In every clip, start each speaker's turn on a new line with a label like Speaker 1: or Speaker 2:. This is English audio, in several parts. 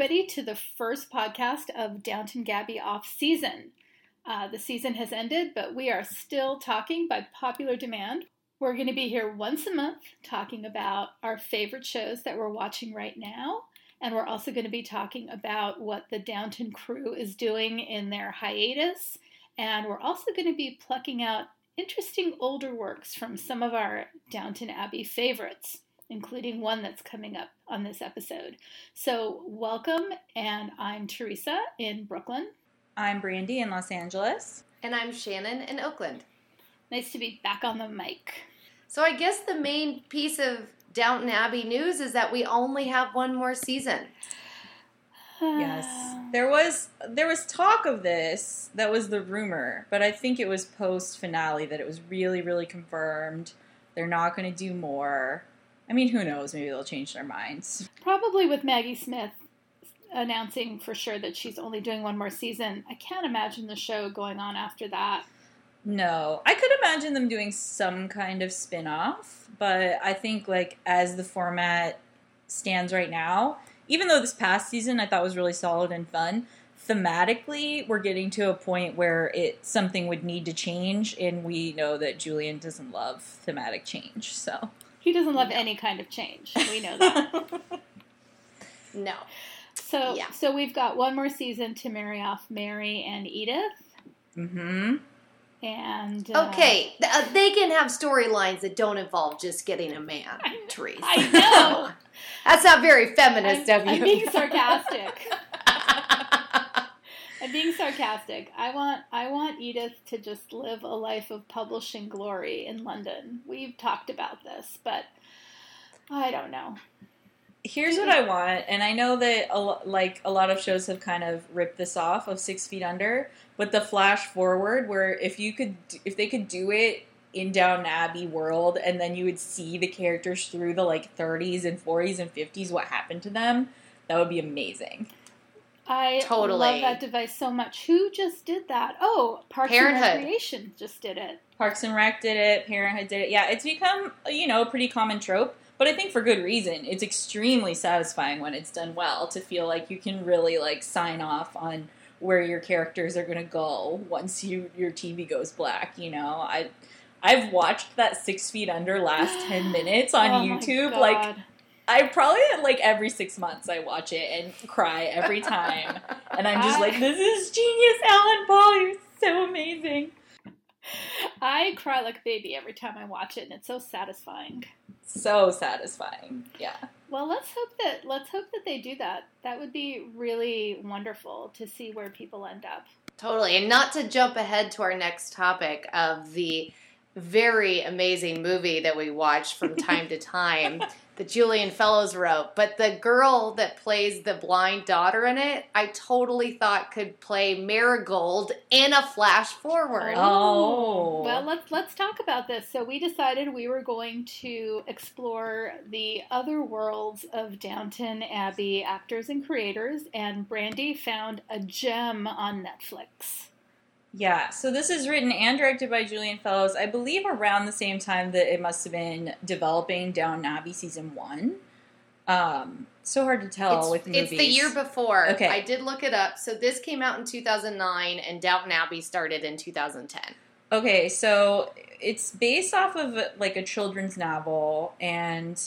Speaker 1: everybody to the first podcast of Downton Gabby off season. Uh, the season has ended, but we are still talking by popular demand. We're going to be here once a month talking about our favorite shows that we're watching right now. And we're also going to be talking about what the Downton crew is doing in their hiatus. And we're also going to be plucking out interesting older works from some of our Downton Abbey favorites including one that's coming up on this episode. So, welcome, and I'm Teresa in Brooklyn.
Speaker 2: I'm Brandy in Los Angeles.
Speaker 3: And I'm Shannon in Oakland.
Speaker 1: Nice to be back on the mic.
Speaker 3: So, I guess the main piece of Downton Abbey news is that we only have one more season.
Speaker 2: yes. There was there was talk of this. That was the rumor, but I think it was post finale that it was really really confirmed. They're not going to do more. I mean, who knows? Maybe they'll change their minds.
Speaker 1: Probably with Maggie Smith announcing for sure that she's only doing one more season. I can't imagine the show going on after that.
Speaker 2: No, I could imagine them doing some kind of spin off, but I think, like, as the format stands right now, even though this past season I thought was really solid and fun, thematically we're getting to a point where it something would need to change, and we know that Julian doesn't love thematic change, so.
Speaker 1: He doesn't love no. any kind of change. We know that.
Speaker 3: no.
Speaker 1: So yeah. so we've got one more season to marry off Mary and Edith.
Speaker 2: Mm-hmm.
Speaker 1: And uh,
Speaker 3: okay, uh, they can have storylines that don't involve just getting a man. I, Teresa,
Speaker 1: I know
Speaker 3: that's not very feminist
Speaker 1: I'm,
Speaker 3: of you.
Speaker 1: I'm being sarcastic. Being sarcastic. I want I want Edith to just live a life of publishing glory in London. We've talked about this, but I don't know.
Speaker 2: Here's what I want, and I know that a, like a lot of shows have kind of ripped this off of Six Feet Under, but the flash forward where if you could if they could do it in Downton Abbey world, and then you would see the characters through the like 30s and 40s and 50s, what happened to them, that would be amazing.
Speaker 1: I totally. love that device so much. Who just did that? Oh, Parks Parenthood. and Recreation just did it.
Speaker 2: Parks and Rec did it. Parenthood did it. Yeah, it's become you know a pretty common trope, but I think for good reason. It's extremely satisfying when it's done well to feel like you can really like sign off on where your characters are going to go once you your TV goes black. You know, I I've watched that Six Feet Under last ten minutes on oh YouTube like I probably like every six months I watch it and cry every time, and I'm just like, "This is genius, Alan Ball. You're so amazing."
Speaker 1: I cry like a baby every time I watch it, and it's so satisfying.
Speaker 2: So satisfying, yeah.
Speaker 1: Well, let's hope that let's hope that they do that. That would be really wonderful to see where people end up.
Speaker 3: Totally, and not to jump ahead to our next topic of the very amazing movie that we watch from time to time that Julian Fellowes wrote. But the girl that plays the blind daughter in it, I totally thought could play Marigold in a flash forward.
Speaker 2: Oh. oh.
Speaker 1: Well, let's let's talk about this. So we decided we were going to explore the other worlds of Downton Abbey actors and creators, and Brandy found a gem on Netflix.
Speaker 2: Yeah, so this is written and directed by Julian Fellowes, I believe around the same time that it must have been developing Downton Abbey season one. Um, so hard to tell
Speaker 3: it's,
Speaker 2: with movies.
Speaker 3: It's the year before. Okay, I did look it up. So this came out in 2009, and Downton Abbey started in 2010.
Speaker 2: Okay, so it's based off of like a children's novel, and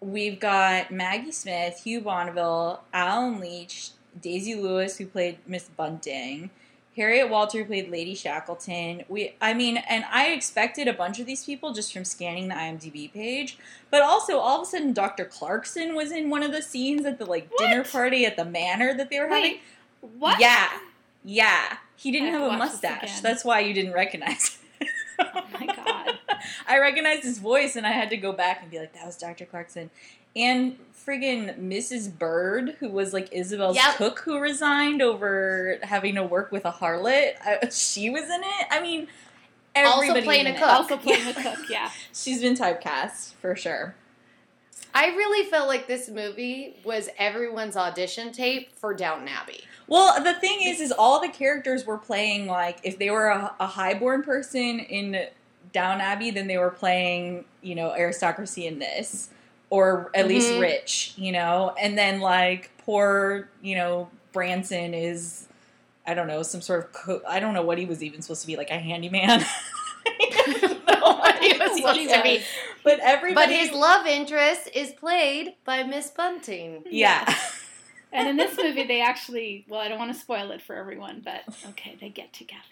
Speaker 2: we've got Maggie Smith, Hugh Bonneville, Allen Leech, Daisy Lewis, who played Miss Bunting. Harriet Walter played Lady Shackleton. We, I mean, and I expected a bunch of these people just from scanning the IMDb page, but also all of a sudden Dr. Clarkson was in one of the scenes at the like what? dinner party at the manor that they were Wait, having.
Speaker 1: What?
Speaker 2: Yeah, yeah. He didn't have a mustache. That's why you didn't recognize.
Speaker 1: oh my god!
Speaker 2: I recognized his voice, and I had to go back and be like, "That was Dr. Clarkson." And friggin' Mrs. Bird, who was like Isabel's yep. cook who resigned over having to work with a harlot. I, she was in it. I mean, everybody
Speaker 3: also playing a cook.
Speaker 1: Also playing yeah. a cook. Yeah,
Speaker 2: she's been typecast for sure.
Speaker 3: I really felt like this movie was everyone's audition tape for Downton Abbey.
Speaker 2: Well, the thing is, is all the characters were playing like if they were a, a highborn person in Downton Abbey, then they were playing, you know, aristocracy in this or at least
Speaker 3: Mhm.
Speaker 2: rich, you know. And then like poor, you know, Branson is I don't know some sort of co- I don't know what he was even supposed to be like a handyman. I don't know what
Speaker 3: He was
Speaker 2: supposed
Speaker 3: supposed to be.
Speaker 2: But everybody,
Speaker 3: But his love interest is played by Miss Bunting.
Speaker 2: yeah.
Speaker 1: And in this movie, they actually, well, I don't want to spoil it for everyone, but okay, they get together.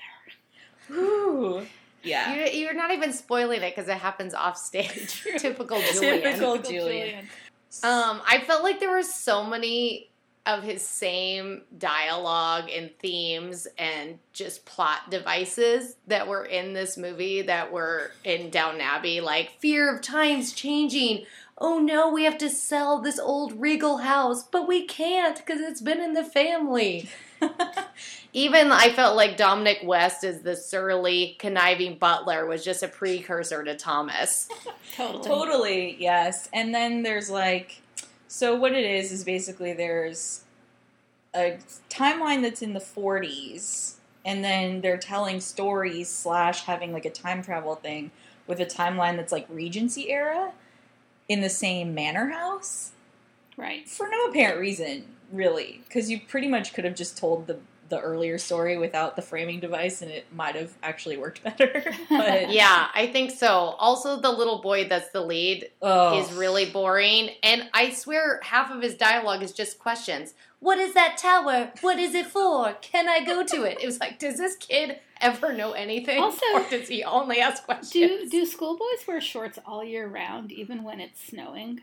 Speaker 2: Ooh. Yeah.
Speaker 3: You're, you're not even spoiling it because it happens off stage. Typical Julian.
Speaker 2: Typical
Speaker 1: Typical
Speaker 2: Julian.
Speaker 3: Um, I felt like there were so many of his same dialogue and themes and just plot devices that were in this movie that were in Downton Abbey, like fear of times changing. Oh no, we have to sell this old regal house, but we can't because it's been in the family. Even I felt like Dominic West as the surly, conniving butler was just a precursor to Thomas.
Speaker 1: Totally.
Speaker 2: Totally, yes. And then there's like, so what it is is basically there's a timeline that's in the 40s, and then they're telling stories slash having like a time travel thing with a timeline that's like Regency era in the same manor house
Speaker 1: Right.
Speaker 2: for no apparent reason, really, because you pretty much could have just told the the earlier story without the framing device, and it might have actually worked better. but
Speaker 3: Yeah, I think so. Also, the little boy that's the lead
Speaker 2: oh.
Speaker 3: is really boring. And I swear half of his dialogue is just questions. What is that tower? What is it for? Can I go to it? It was like, does this kid ever know anything?
Speaker 1: Also-
Speaker 3: or does he only ask questions?
Speaker 1: Do do schoolboys wear shorts all year round, even when it's snowing?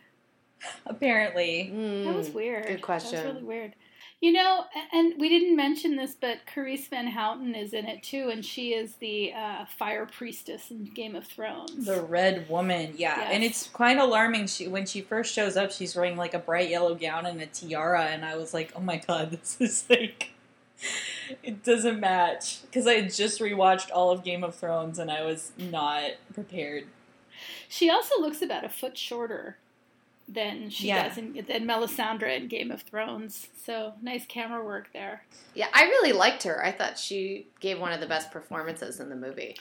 Speaker 2: apparently.
Speaker 1: That was
Speaker 3: Mm,
Speaker 1: weird.
Speaker 3: Good question.
Speaker 1: That was really weird. You know, and we didn't mention this, but Carice Van Houten is in it too, and she is the uh, fire priestess in Game of Thrones.
Speaker 2: The Red Woman, yeah,
Speaker 1: Yes.
Speaker 2: and it's quite alarming. She when she first shows up, she's wearing like a bright yellow gown and a tiara, and I was like, oh my god, this is like, it doesn't match because I had just rewatched all of Game of Thrones and I was not prepared.
Speaker 1: She also looks about a foot shorter than she
Speaker 2: Yeah.
Speaker 1: does in than Melisandre in Game of Thrones. So nice camera work there.
Speaker 3: Yeah, I really liked her. I thought she gave one of the best performances in the movie.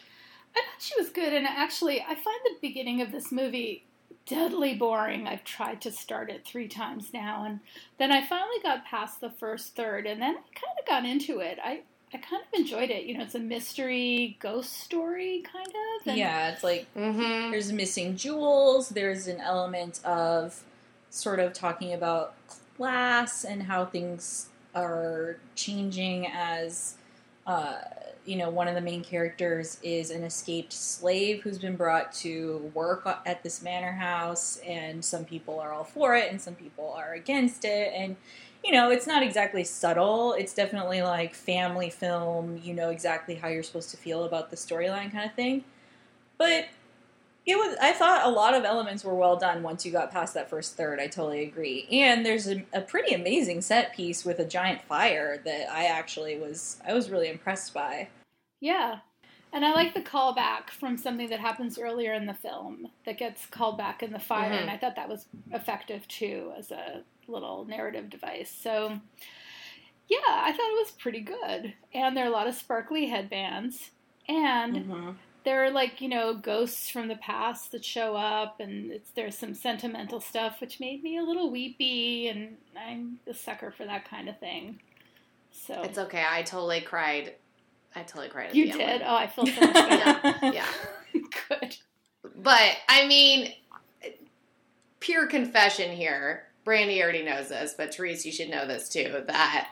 Speaker 1: I thought she was good, and actually, I find the beginning of this movie deadly boring. I've tried to start it three times now, and then I finally got past the first third, and then I kind of got into it. I I kind of enjoyed it. You know, it's a mystery ghost story, kind of. And
Speaker 2: yeah, it's like
Speaker 3: Mm-hmm.
Speaker 2: there's missing jewels. There's an element of sort of talking about class and how things are changing as uh, you know one of the main characters is an escaped slave who's been brought to work at this manor house and some people are all for it and some people are against it and you know it's not exactly subtle. It's definitely like family film. You know exactly how you're supposed to feel about the storyline kind of thing. But it was i thought a lot of elements were well done once you got past that first third. I totally agree. And there's a, a pretty amazing set piece with a giant fire that i actually was i was really impressed by.
Speaker 1: Yeah. And I like the callback from something that happens earlier in the film that gets called back in the fire,
Speaker 3: Mhm.
Speaker 1: and I thought that was effective too as a little narrative device. So, yeah, I thought it was pretty good. And there are a lot of sparkly headbands, and
Speaker 2: Mm-hmm.
Speaker 1: there are like you know ghosts from the past that show up, and it's, there's some sentimental stuff which made me a little weepy, and I'm a sucker for that kind of thing. So
Speaker 3: It's okay. I totally cried. I totally cried. At
Speaker 1: you
Speaker 3: the
Speaker 1: did.
Speaker 3: End.
Speaker 1: Oh, I feel so much better.
Speaker 3: Yeah.
Speaker 1: Good.
Speaker 3: But I mean, pure confession here. Brandy already knows this, but Therese, you should know this too. That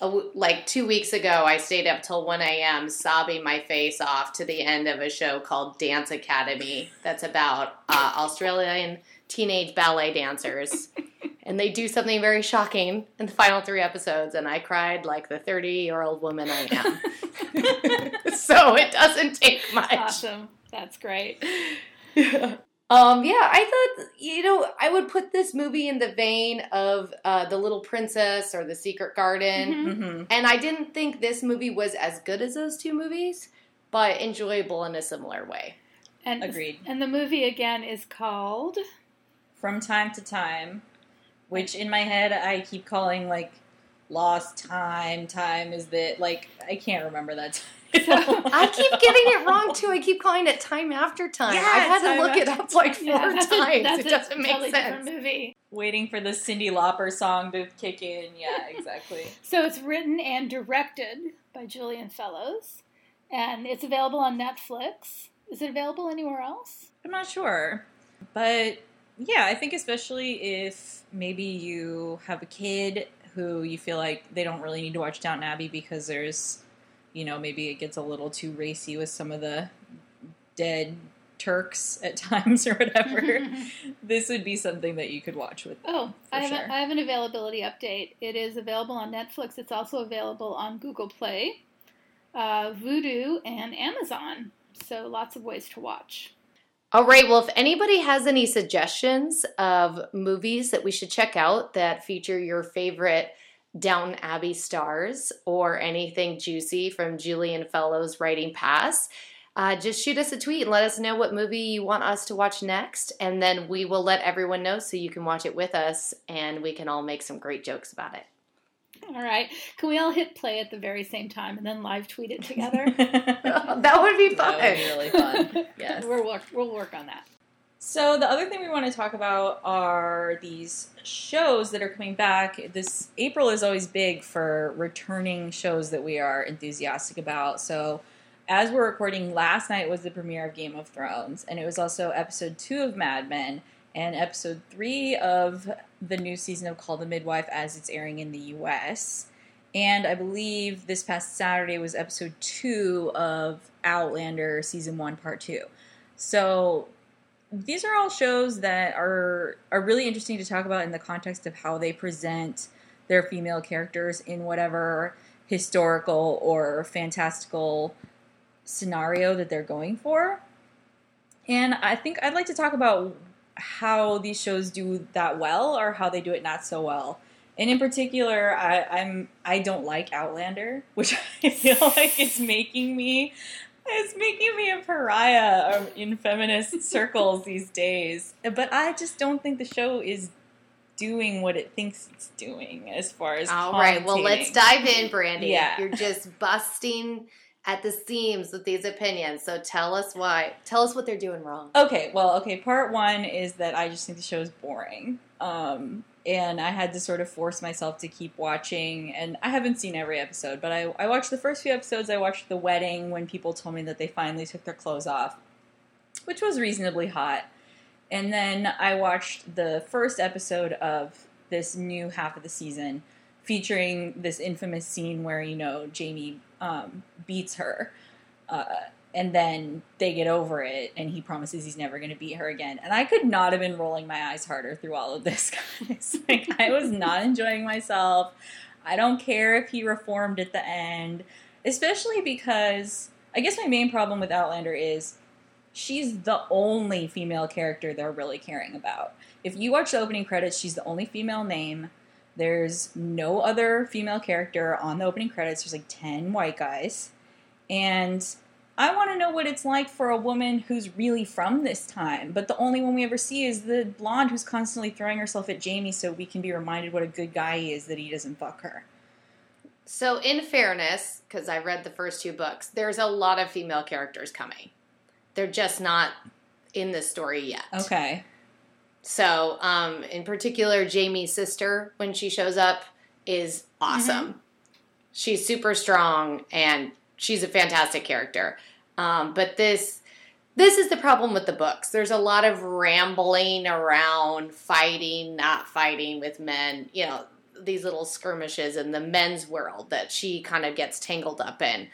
Speaker 3: like two weeks ago, I stayed up till one a.m. sobbing my face off to the end of a show called Dance Academy. That's about uh, Australian teenage ballet dancers. And they do something very shocking in the final three episodes, and I cried like the 30 year old woman I am. so it doesn't take much.
Speaker 1: Awesome. That's great.
Speaker 3: Um, yeah, I thought you know I would put this movie in the vein of uh, the Little Princess or The Secret Garden,
Speaker 1: Mhm.
Speaker 2: mm-hmm.
Speaker 3: and I didn't think this movie was as good as those two movies, but enjoyable in a similar way.
Speaker 1: And
Speaker 2: Agreed.
Speaker 1: And the movie again is called
Speaker 2: from time to time, which in my head I keep calling like lost time. Time is that like I can't remember that. Time.
Speaker 3: I keep getting it wrong too. I keep calling it time after time.
Speaker 2: Yeah,
Speaker 3: I've had to look it
Speaker 2: after
Speaker 3: up like four
Speaker 1: Yeah, that's a-
Speaker 3: times.
Speaker 1: that's
Speaker 3: it
Speaker 1: a
Speaker 3: doesn't make
Speaker 1: totally different
Speaker 3: sense.
Speaker 1: movie.
Speaker 2: Waiting for the Cyndi Lauper song to kick in. Yeah, exactly.
Speaker 1: So it's written and directed by Julian Fellowes, and it's available on Netflix. Is it available anywhere else?
Speaker 2: I'm not sure. But yeah, I think especially if maybe you have a kid who you feel like they don't really need to watch Downton Abbey because there's, you know, maybe it gets a little too racy with some of the dead Turks at times or whatever. this would be something that you could watch with.
Speaker 1: Oh, I have,
Speaker 2: sure.
Speaker 1: a, I have an availability update. It is available on Netflix. It's also available on Google Play, uh, Vudu, and Amazon. So lots of ways to watch.
Speaker 3: All right. Well, if anybody has any suggestions of movies that we should check out that feature your favorite Downton Abbey stars or anything juicy from Julian Fellowes' writing pass, uh, just shoot us a tweet and let us know what movie you want us to watch next. And then we will let everyone know so you can watch it with us and we can all make some great jokes about it.
Speaker 1: All right. Can we all hit play at the very same time and then live tweet it together?
Speaker 3: that would be fun.
Speaker 2: That would be really fun. Yes.
Speaker 1: We'll work, we'll work on that.
Speaker 2: So the other thing we want to talk about are these shows that are coming back. This April is always big for returning shows that we are enthusiastic about. So as we're recording, last night was the premiere of Game of Thrones, and it was also episode two of Mad Men and episode three of the new season of Call the Midwife as it's airing in the U.S. And I believe this past Saturday was episode two of Outlander season one, part two. So these are all shows that are are really interesting to talk about in the context of how they present their female characters in whatever historical or fantastical scenario that they're going for. And I think I'd like to talk about how these shows do that well or how they do it not so well. And in particular, I, I'm I don't like Outlander, which I feel like it's making me it's making me a pariah in feminist circles these days. But I just don't think the show is doing what it thinks it's doing as far as
Speaker 3: All right. Well, let's dive in, Brandy.
Speaker 2: Yeah.
Speaker 3: You're just busting at the seams with these opinions. So tell us why. Tell us what they're doing wrong.
Speaker 2: Okay, well, okay. Part one is that I just think the show is boring, um, and I had to sort of force myself to keep watching. And I haven't seen every episode, but I, I watched the first few episodes. I watched the wedding when people told me that they finally took their clothes off, which was reasonably hot. And then I watched the first episode of this new half of the season, featuring this infamous scene where you know Jamie um, beats her. Uh, and then they get over it and he promises he's never going to beat her again. And i could not have been rolling my eyes harder through all of this guys. Like i was not enjoying myself. I don't care if he reformed at the end especially because i guess my main problem with outlander is she's the only female character they're really caring about. If you watch the opening credits she's the only female name there's no other female character on the opening credits there's like 10 white guys and I want to know what it's like for a woman who's really from this time, but the only one we ever see is the blonde who's constantly throwing herself at Jamie so we can be reminded what a good guy he is that he doesn't fuck her.
Speaker 3: So, in fairness, because I read the first two books, there's a lot of female characters coming. They're just not in the story yet.
Speaker 2: Okay.
Speaker 3: So, um, in particular, Jamie's sister, when she shows up, is awesome. She's super strong and she's a fantastic character. Um, but this this is the problem with the books. There's a lot of rambling around, fighting, not fighting with men. You know, these little skirmishes in the men's world that she kind of gets tangled up in,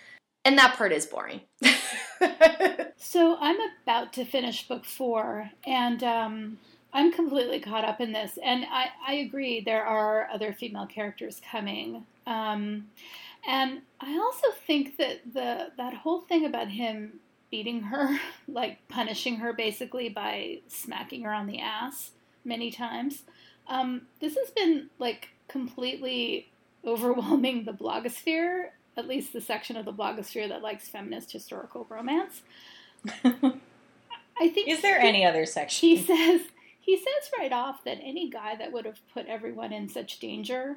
Speaker 3: and that part is boring.
Speaker 1: So I'm about to finish book four, and um, I'm completely caught up in this. And I, I agree, there are other female characters coming. Um, and I also think that the that whole thing about him beating her, like punishing her basically by smacking her on the ass many times, um, this has been like completely overwhelming the blogosphere, at least the section of the blogosphere that likes feminist historical romance. I think
Speaker 2: Is there
Speaker 1: he-
Speaker 2: any other section?
Speaker 1: he says he says right off that any guy that would have put everyone in such danger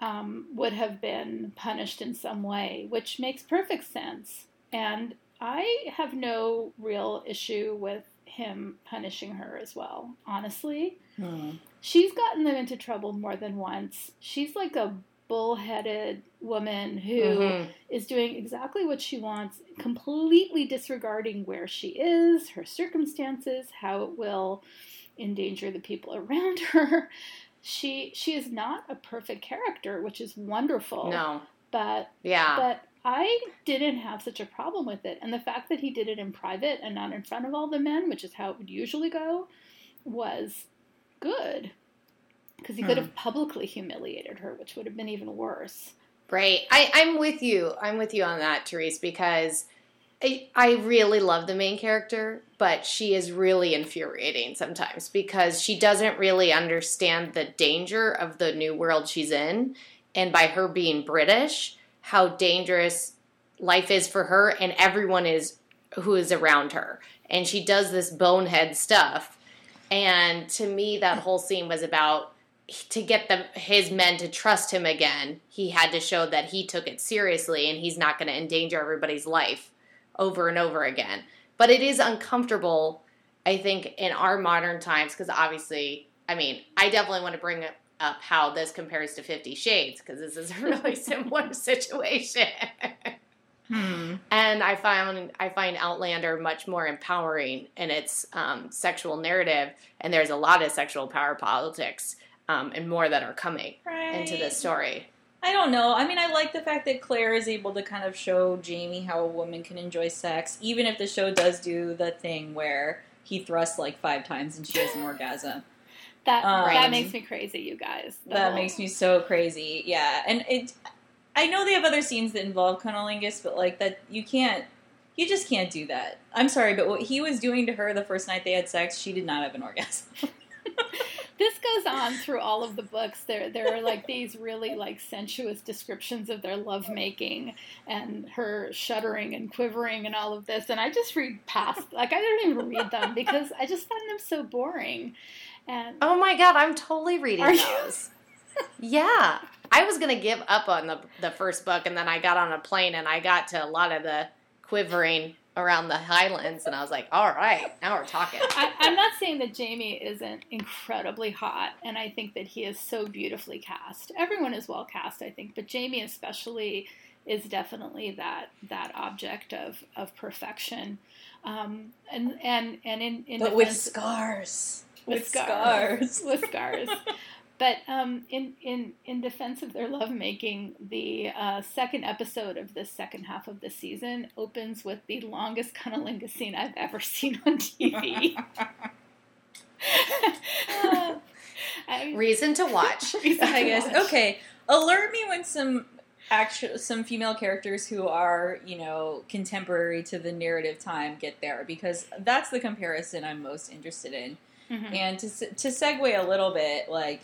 Speaker 1: um, would have been punished in some way, which makes perfect sense. And I have no real issue with him punishing her as well, honestly.
Speaker 2: Hmm.
Speaker 1: She's gotten them into trouble more than once. She's like a bullheaded woman who is
Speaker 3: Mhm.
Speaker 1: doing exactly what she wants, completely disregarding where she is, her circumstances, how it will endanger the people around her. She she is not a perfect character, which is wonderful.
Speaker 3: No.
Speaker 1: But
Speaker 3: Yeah.
Speaker 1: but I didn't have such a problem with it. And the fact that he did it in private and not in front of all the men, which is how it would usually go, was good. Because he could
Speaker 2: Hmm.
Speaker 1: have publicly humiliated her, which would have been even worse.
Speaker 3: Right. I, I'm with you. I'm with you on that, Therese, because I, really love the main character, but she is really infuriating sometimes because she doesn't really understand the danger of the new world she's in. And by her being British, how dangerous life is for her and everyone is who is around her. And she does this bonehead stuff. And to me, that whole scene was about to get the his men to trust him again, he had to show that he took it seriously and he's not going to endanger everybody's life over and over again. But it is uncomfortable, I think, in our modern times because obviously, I mean, I definitely want to bring up how this compares to Fifty Shades because this is a really similar situation.
Speaker 2: Hmm.
Speaker 3: and I find I find Outlander much more empowering in its um, sexual narrative, and there's a lot of sexual power politics um, and more that are coming
Speaker 2: Right.
Speaker 3: into this story.
Speaker 2: I don't know. I mean, I like the fact that Claire is able to kind of show Jamie how a woman can enjoy sex, even if the show does do the thing where he thrusts like five times and she has an orgasm.
Speaker 1: That
Speaker 2: Um,
Speaker 1: that makes me crazy, you guys.
Speaker 2: That makes me so crazy. Yeah, and it. I know they have other scenes that involve cunnilingus, but like that, you can't. You just can't do that. I'm sorry, but what he was doing to her the first night they had sex, she did not have an orgasm.
Speaker 1: This goes on through all of the books. There, there are like these really like sensuous descriptions of their lovemaking and her shuddering and quivering and all of this. And I just read past, like I don't even read them because I just find them so boring. And
Speaker 3: Oh my god, I'm totally reading those. yeah. I was gonna give up on the the first book and then I got on a plane and I got to a lot of the quivering around the highlands and I was like, all right, now we're talking.
Speaker 1: I, I'm not saying that Jamie isn't incredibly hot, and I think that he is so beautifully cast. Everyone is well cast, I think, but Jamie especially is definitely that that object of of perfection. Um, and and and in, in
Speaker 2: but with scars.
Speaker 1: with scars, with scars. But um, in, in in defense of their lovemaking, the uh, second episode of the second half of the season opens with the longest cunnilingus scene I've ever seen on TV. I,
Speaker 3: Reason to watch.
Speaker 2: I guess. Okay, alert me when some actual some female characters who are you know contemporary to the narrative time get there because that's the comparison I'm most interested in.
Speaker 1: Mhm.
Speaker 2: And to to segue a little bit, like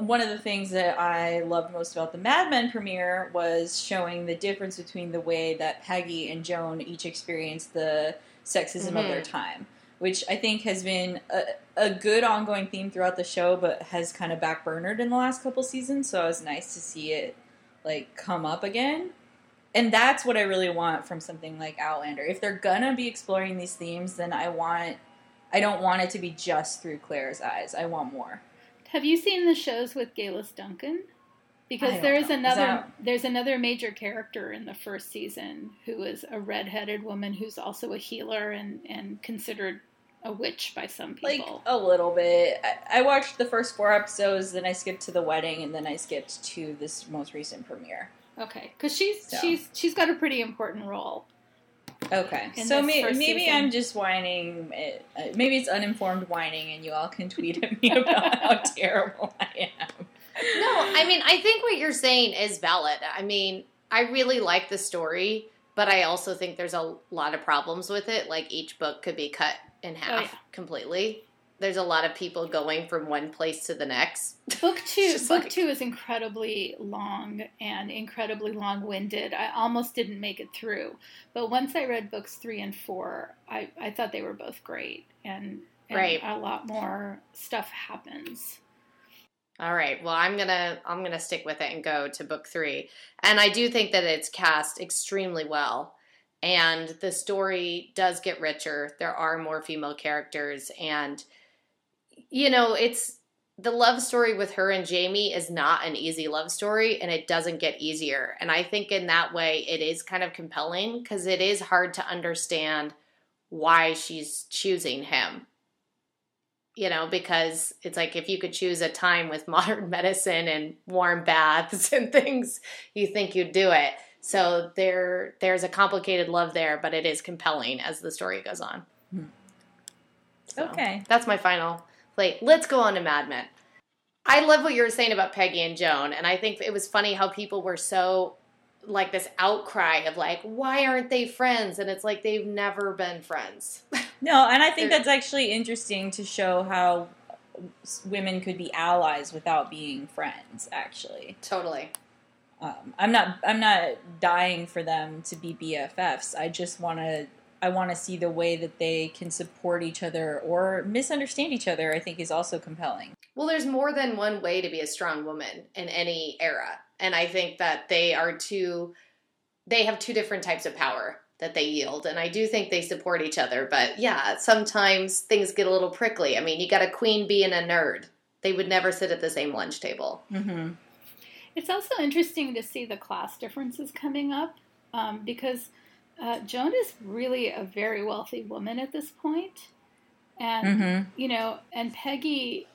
Speaker 2: one of the things that I loved most about the Mad Men premiere was showing the difference between the way that Peggy and Joan each experienced the sexism of their mm-hmm. time, which I think has been a, a good ongoing theme throughout the show, but has kind of backburnered in the last couple seasons. So it was nice to see it like come up again. And that's what I really want from something like Outlander. If they're gonna be exploring these themes, then I want I don't want it to be just through Claire's eyes. I want more.
Speaker 1: Have you seen the shows with Geillis Duncan? Because there is
Speaker 2: know.
Speaker 1: Another there's another major character in the first season who is a redheaded woman who's also a healer and and considered a witch by some people.
Speaker 2: Like a little bit. I, I watched the first four episodes, then I skipped to the wedding, and then I skipped to this most recent premiere.
Speaker 1: okay, because she's
Speaker 2: So.
Speaker 1: she's she's got a pretty important role.
Speaker 2: Okay,
Speaker 1: In
Speaker 2: so may, maybe
Speaker 1: season.
Speaker 2: I'm just whining. It, uh, maybe it's uninformed whining, and you all can tweet at me about how terrible I am.
Speaker 3: No, I mean, I think what you're saying is valid. I mean, I really like the story, but I also think there's a lot of problems with it. Like each book could be cut in half
Speaker 1: yeah.
Speaker 3: completely. There's a lot of people going from one place to the next.
Speaker 1: Book two, book
Speaker 3: like-
Speaker 1: two is incredibly long and incredibly long-winded. I almost didn't make it through, but once I read books three and four, I, I thought they were both great, and, and
Speaker 3: Right.
Speaker 1: a lot more stuff happens.
Speaker 3: All right. Well, I'm gonna I'm gonna stick with it and go to book three. And I do think that it's cast extremely well, and the story does get richer. There are more female characters, and you know, it's the love story with her and Jamie is not an easy love story, and it doesn't get easier. And I think in that way, it is kind of compelling because it is hard to understand why she's choosing him you know, because it's like if you could choose a time with modern medicine and warm baths and things, you think you'd do it. So there there's a complicated love there, but it is compelling as the story goes on.
Speaker 2: Hmm.
Speaker 3: So,
Speaker 2: Okay.
Speaker 3: That's my final plate. Let's go on to Mad Men. I love what you were saying about Peggy and Joan, and I think it was funny how people were so like this outcry of like, why aren't they friends? And it's like they've never been friends.
Speaker 2: No, and I think that's actually interesting to show how women could be allies without being friends. Actually,
Speaker 3: totally.
Speaker 2: um, I'm not. I'm not dying for them to be BFFs. I just want to. I want to see the way that they can support each other or misunderstand each other. I think is also compelling.
Speaker 3: Well, there's more than one way to be a strong woman in any era. And I think that they are two, they have two different types of power that they yield. And I do think they support each other. But yeah, sometimes things get a little prickly. I mean, you got a queen bee and a nerd, they would never sit at the same lunch table.
Speaker 2: Mm-hmm.
Speaker 1: It's also interesting to see the class differences coming up um, because uh, Joan is really a very wealthy woman at this point, and
Speaker 2: Mm-hmm.
Speaker 1: you know, and Peggy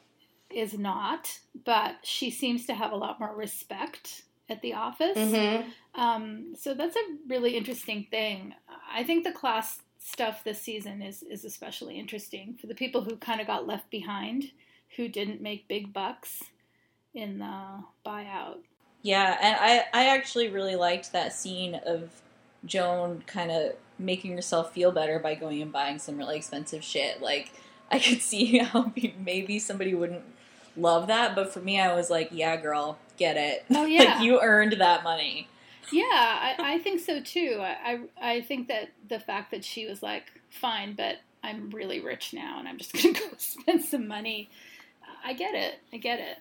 Speaker 1: is not, but she seems to have a lot more respect at the office.
Speaker 3: Mm-hmm.
Speaker 1: Um, so that's a really interesting thing. I think the class stuff this season is is especially interesting for the people who kind of got left behind, who didn't make big bucks in the buyout.
Speaker 2: Yeah, and I I actually really liked that scene of Joan kind of making herself feel better by going and buying some really expensive shit. Like I could see how maybe somebody wouldn't love that, but for me, I was like, yeah, girl, get it.
Speaker 1: Oh yeah,
Speaker 2: like you earned that money.
Speaker 1: yeah, I, I think so too. I, I I think that the fact that she was like, fine, but I'm really rich now, and I'm just gonna go spend some money. I get it. I get it.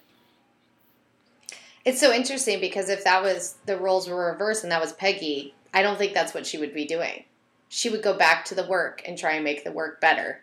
Speaker 3: It's so interesting because if that was the roles were reversed and that was Peggy, I don't think that's what she would be doing. She would go back to the work and try and make the work better.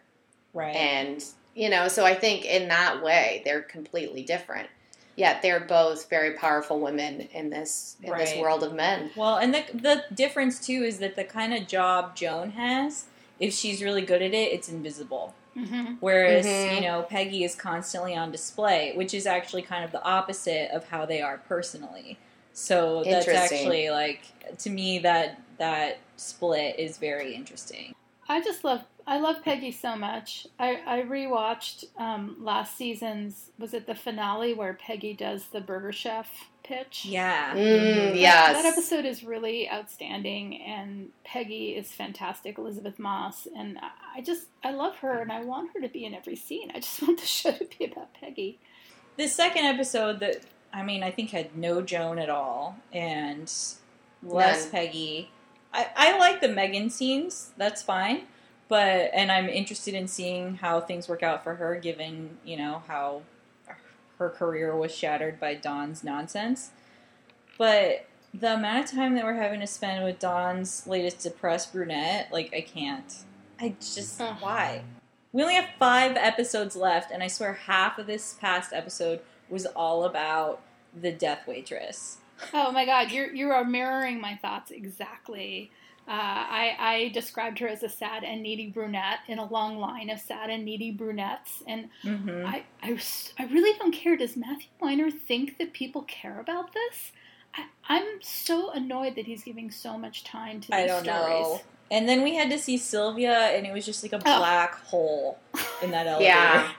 Speaker 2: Right.
Speaker 3: And, you know, so I think in that way they're completely different. Yet they're both very powerful women in this in this world of men.
Speaker 2: Well, and the the difference too is that the kind of job Joan has, if she's really good at it, it's invisible.
Speaker 1: hmm
Speaker 2: Whereas,
Speaker 3: Mhm.
Speaker 2: you know, Peggy is constantly on display, which is actually kind of the opposite of how they are personally. So that's actually like to me that that split is very interesting.
Speaker 1: I just love I love Peggy so much. I I rewatched um, last season's was it the finale where Peggy does the Burger Chef pitch?
Speaker 2: Yeah.
Speaker 3: Mm,
Speaker 1: That-
Speaker 3: yes.
Speaker 1: That episode is really outstanding, and Peggy is fantastic. Elisabeth Moss, and I- I just I love her, and I want her to be in every scene. I just want the show to be about Peggy.
Speaker 2: The second episode that I mean, I think had no Joan at all and less
Speaker 3: None.
Speaker 2: Peggy. I, I like the Megan scenes. That's fine. But and I'm interested in seeing how things work out for her given, you know, how her career was shattered by Don's nonsense. But the amount of time that we're having to spend with Don's latest depressed brunette, like I can't. I just why? We only have five episodes left, and I swear half of this past episode was all about the death waitress.
Speaker 1: Oh my God, you're you are mirroring my thoughts exactly. Uh, I, I described her as a sad and needy brunette in a long line of sad and needy brunettes, and
Speaker 2: Mm-hmm.
Speaker 1: I, I, I really don't care. Does Matthew Weiner think that people care about this? I, I'm so annoyed that he's giving so much time to these
Speaker 2: I don't
Speaker 1: stories.
Speaker 2: know. And then we had to see Sylvia, and it was just like a
Speaker 1: Oh.
Speaker 2: black hole in that elevator.
Speaker 3: Yeah.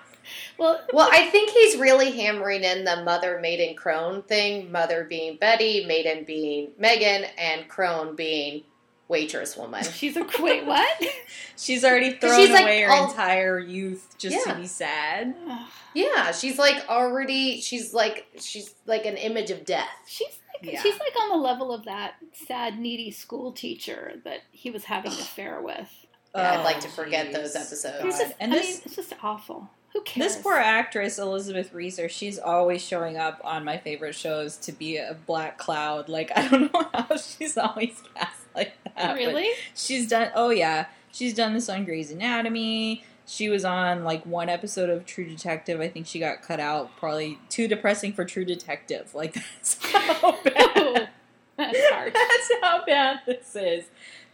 Speaker 1: Well,
Speaker 3: Well, I think he's really hammering in the mother, maiden, crone thing. Mother being Betty, maiden being Megan, and crone being waitress woman.
Speaker 1: she's a wait. What?
Speaker 2: She's already thrown
Speaker 3: she's, like,
Speaker 2: away her
Speaker 3: all-
Speaker 2: entire youth just
Speaker 3: Yeah.
Speaker 2: to be sad.
Speaker 3: Yeah, she's like already. She's like she's like an image of death.
Speaker 1: she's like
Speaker 2: Yeah.
Speaker 1: she's like on the level of that sad, needy school teacher that he was having an affair with.
Speaker 3: Yeah, I'd
Speaker 2: Oh,
Speaker 3: like to forget
Speaker 2: jeez.
Speaker 3: those episodes.
Speaker 1: It's just,
Speaker 2: And
Speaker 1: I
Speaker 2: this
Speaker 1: mean, it's just awful. Who cares?
Speaker 2: This poor actress, Elizabeth Reaser, she's always showing up on my favorite shows to be a black cloud. Like, I don't know how she's always cast like that.
Speaker 1: Really?
Speaker 2: She's done, oh yeah, she's done this on Grey's Anatomy. She was on like one episode of True Detective. I think she got cut out. Probably too depressing for True Detective. Like, that's how bad.
Speaker 1: That's harsh.
Speaker 2: That's how bad this is.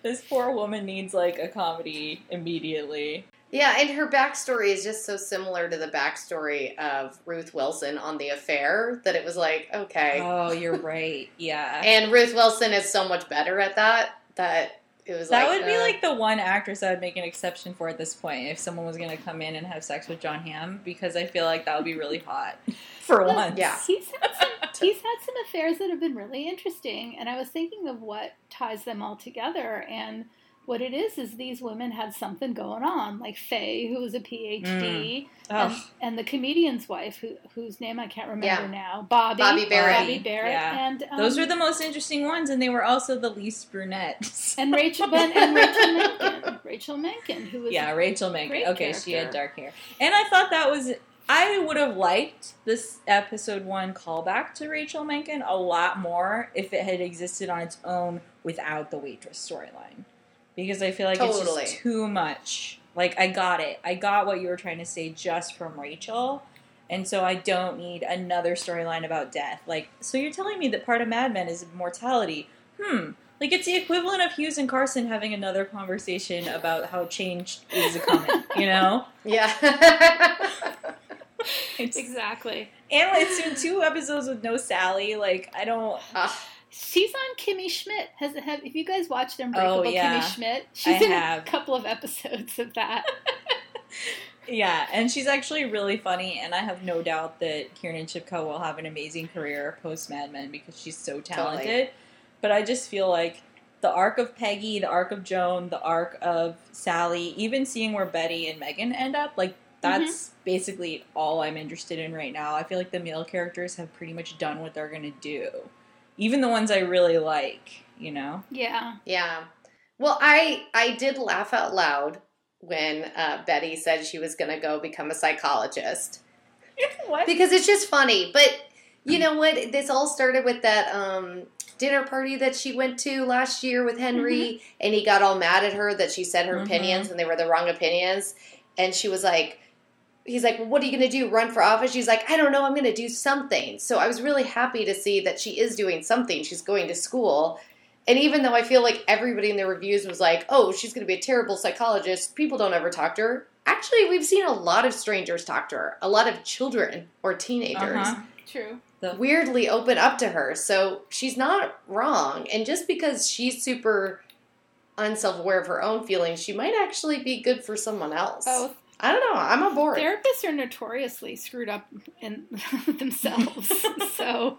Speaker 2: This poor woman needs like a comedy immediately.
Speaker 3: Yeah, and her backstory is just so similar to the backstory of Ruth Wilson on The Affair that it was like, okay.
Speaker 2: Oh, you're right. Yeah.
Speaker 3: And Ruth Wilson is so much better at that that it was like
Speaker 2: that
Speaker 3: like
Speaker 2: would be
Speaker 3: uh,
Speaker 2: like the one actress I would make an exception for at this point if someone was going to come in and have sex with Jon Hamm because I feel like that would be really hot for
Speaker 1: Well,
Speaker 2: once.
Speaker 3: Yeah.
Speaker 1: He's had, some, he's had some affairs that have been really interesting, and I was thinking of what ties them all together. And what it is is these women had something going on, like Faye, who was a PhD, and,
Speaker 2: Oh,
Speaker 1: and the comedian's wife, who, whose name I can't remember
Speaker 3: Yeah.
Speaker 1: now, Bobby,
Speaker 3: Bobby Barrett.
Speaker 1: Bobby Barrett,
Speaker 2: Yeah.
Speaker 1: and um,
Speaker 2: those were the most interesting ones, and they were also the least brunette.
Speaker 1: and Rachel Ben and Rachel Menken, Rachel Menken, who was
Speaker 2: yeah, Rachel Menken.
Speaker 1: great
Speaker 2: Okay, she had dark hair, and I thought that was. I would have liked this episode one callback to Rachel Menken a lot more if it had existed on its own without the waitress storyline, because I feel like
Speaker 3: Totally.
Speaker 2: it's just too much. Like I got it, I got what you were trying to say just from Rachel, and so I don't need another storyline about death. Like, so you're telling me that part of Mad Men is mortality? Hmm. Like it's the equivalent of Hughes and Carson having another conversation about how change is a coming, you know?
Speaker 3: Yeah.
Speaker 2: It's,
Speaker 1: exactly.
Speaker 2: and it's in two episodes with no Sally. Like I don't.
Speaker 3: Ah,
Speaker 1: She's on Kimmy Schmidt. Has have, have you guys watched Unbreakable
Speaker 2: Oh, yeah.
Speaker 1: Kimmy Schmidt? She's
Speaker 2: I
Speaker 1: in
Speaker 2: have.
Speaker 1: a couple of episodes of that.
Speaker 2: Yeah, and she's actually really funny, and I have no doubt that Kiernan Shipka will have an amazing career post Mad Men because she's so talented.
Speaker 3: Totally.
Speaker 2: But I just feel like the arc of Peggy, the arc of Joan, the arc of Sally, even seeing where Betty and Megan end up, like that's mm-hmm. basically all I'm interested in right now. I feel like the male characters have pretty much done what they're gonna do, even the ones I really like. You know?
Speaker 1: yeah.
Speaker 3: yeah. Well, I I did laugh out loud when uh, Betty said she was going to go become a psychologist.
Speaker 2: what?
Speaker 3: because it's just funny. But you know what? This all started with that um, dinner party that she went to last year with Henry, and he got all mad at her that she said her
Speaker 2: Mhm.
Speaker 3: opinions and they were the wrong opinions, and she was like. He's like, well, what are you going to do? Run for office? She's like, I don't know. I'm going to do something. So I was really happy to see that she is doing something. She's going to school. And even though I feel like everybody in the reviews was like, oh, she's going to be a terrible psychologist, people don't ever talk to her. Actually, we've seen a lot of strangers talk to her, a lot of children or teenagers
Speaker 2: Uh-huh.
Speaker 1: True.
Speaker 3: weirdly open up to her. So she's not wrong. And just because she's super unself aware of her own feelings, she might actually be good for someone else.
Speaker 1: Both
Speaker 3: I don't know. I'm on board.
Speaker 1: therapists are notoriously screwed up in themselves, so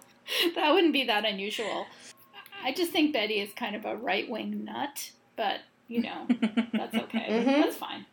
Speaker 1: that wouldn't be that unusual. I just think Betty is kind of a right wing nut, but you know that's okay.
Speaker 3: Mhm.
Speaker 1: That's fine.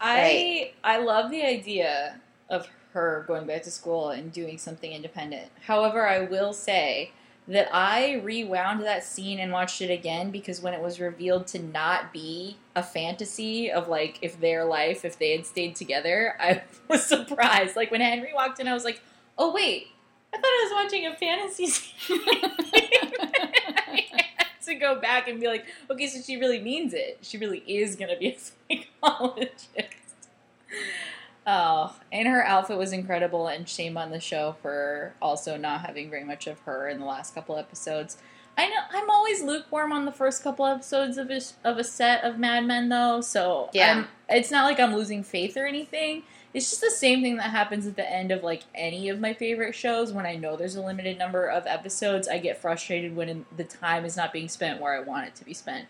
Speaker 2: I I love the idea of her going back to school and doing something independent. However, I will say that I rewound that scene and watched it again because when it was revealed to not be a fantasy of like if their life if they had stayed together, I was surprised. Like when Henry walked in, I was like, "Oh wait, I thought I was watching a fantasy scene." To go back and be like, okay, so she really means it. She really is going to be a psychologist. Oh, and her outfit was incredible, and shame on the show for also not having very much of her in the last couple episodes. I know I'm always lukewarm on the first couple episodes of a, of a set of Mad Men, though. So
Speaker 3: Yeah.
Speaker 2: I'm- it's not like I'm losing faith or anything. It's just the same thing that happens at the end of like any of my favorite shows. When I know there's a limited number of episodes, I get frustrated when the time is not being spent where I want it to be spent.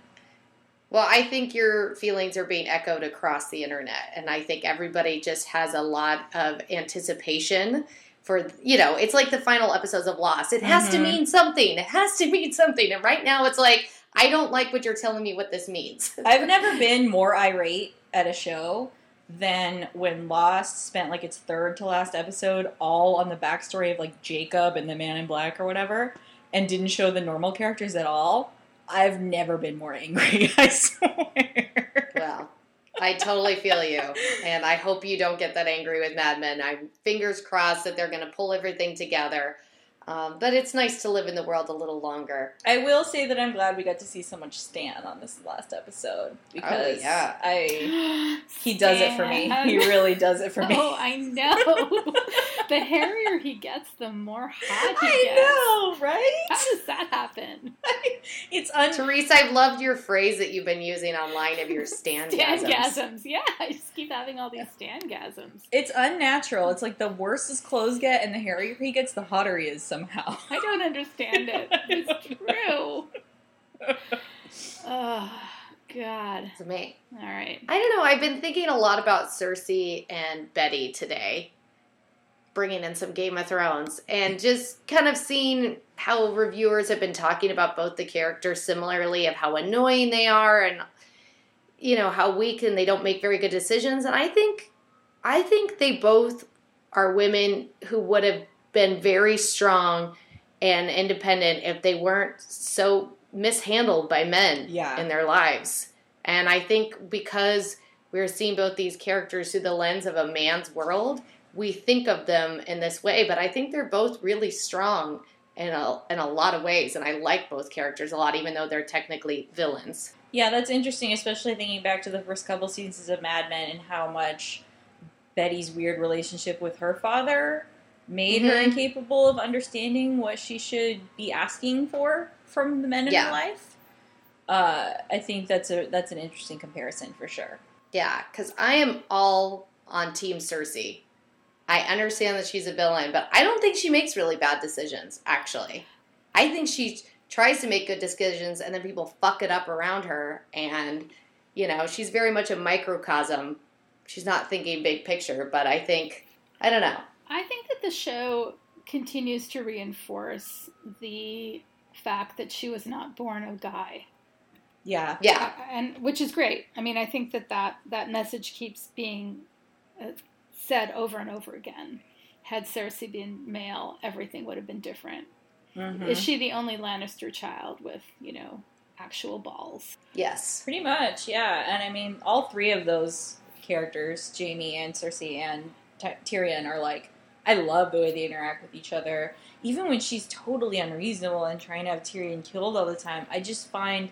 Speaker 3: Well, I think your feelings are being echoed across the internet, and I think everybody just has a lot of anticipation for you know. It's like the final episodes of Lost. It has to
Speaker 2: Mhm.
Speaker 3: mean something. It has to mean something. And right now, it's like I don't like what you're telling me. What this means.
Speaker 2: I've never been more irate at a show than when Lost spent like its third to last episode all on the backstory of like Jacob and the Man in Black or whatever, and didn't show the normal characters at all. I've never been more angry. I swear.
Speaker 3: well, I totally feel you. And I hope you don't get that angry with Mad Men. I'm fingers crossed that they're going to pull everything together. Um, but it's nice to live in the world a little longer.
Speaker 2: I will say that I'm glad we got to see so much Stan on this last episode because
Speaker 3: Oh, yeah.
Speaker 2: I he does it for me. He really does it for me.
Speaker 1: Oh, I know. the hairier he gets, the more hot he
Speaker 2: I
Speaker 1: gets.
Speaker 2: know, right?
Speaker 1: How does that happen?
Speaker 2: it's un-
Speaker 3: Teresa, I've loved your phrase that you've been using online of your stand
Speaker 1: Stangasms. Yeah, I just keep having all these stangasms.
Speaker 2: it's unnatural. It's like the worse his clothes get and the hairier he gets, the hotter he is somehow.
Speaker 1: I don't understand it. It's true. Oh, God.
Speaker 3: It's me.
Speaker 1: All right.
Speaker 3: I don't know. I've been thinking a lot about Cersei and Betty today, bringing in some Game of Thrones, and just kind of seeing how reviewers have been talking about both the characters similarly of how annoying they are and you know how weak and they don't make very good decisions. And I think, I think they both are women who would have been very strong and independent if they weren't so mishandled by men
Speaker 2: Yeah.
Speaker 3: in their lives. And I think because we're seeing both these characters through the lens of a man's world, we think of them in this way. But I think they're both really strong in a, in a lot of ways. And I like both characters a lot, even though they're technically villains.
Speaker 2: Yeah, that's interesting, especially thinking back to the first couple seasons of Mad Men and how much Betty's weird relationship with her father made her
Speaker 3: Mhm.
Speaker 2: incapable of understanding what she should be asking for from the men in
Speaker 3: Yeah.
Speaker 2: her life. Uh, I think that's a that's an interesting comparison for sure.
Speaker 3: Yeah, because I am all on Team Cersei. I understand that she's a villain, but I don't think she makes really bad decisions, actually. I think she tries to make good decisions and then people fuck it up around her. And, you know, she's very much a microcosm. She's not thinking big picture, but I think, I don't know.
Speaker 1: I think that the show continues to reinforce the fact that she was not born a guy.
Speaker 2: Yeah,
Speaker 3: Yeah,
Speaker 1: and which is great. I mean, I think that that, that message keeps being uh, said over and over again. Had Cersei been male, everything would have been different.
Speaker 2: Mhm.
Speaker 1: Is she the only Lannister child with, you know, actual balls?
Speaker 3: yes.
Speaker 2: Pretty much, yeah. And I mean, all three of those characters, Jaime and Cersei and Ty- Tyrion, are like, I love the way they interact with each other. Even when she's totally unreasonable and trying to have Tyrion killed all the time, I just find,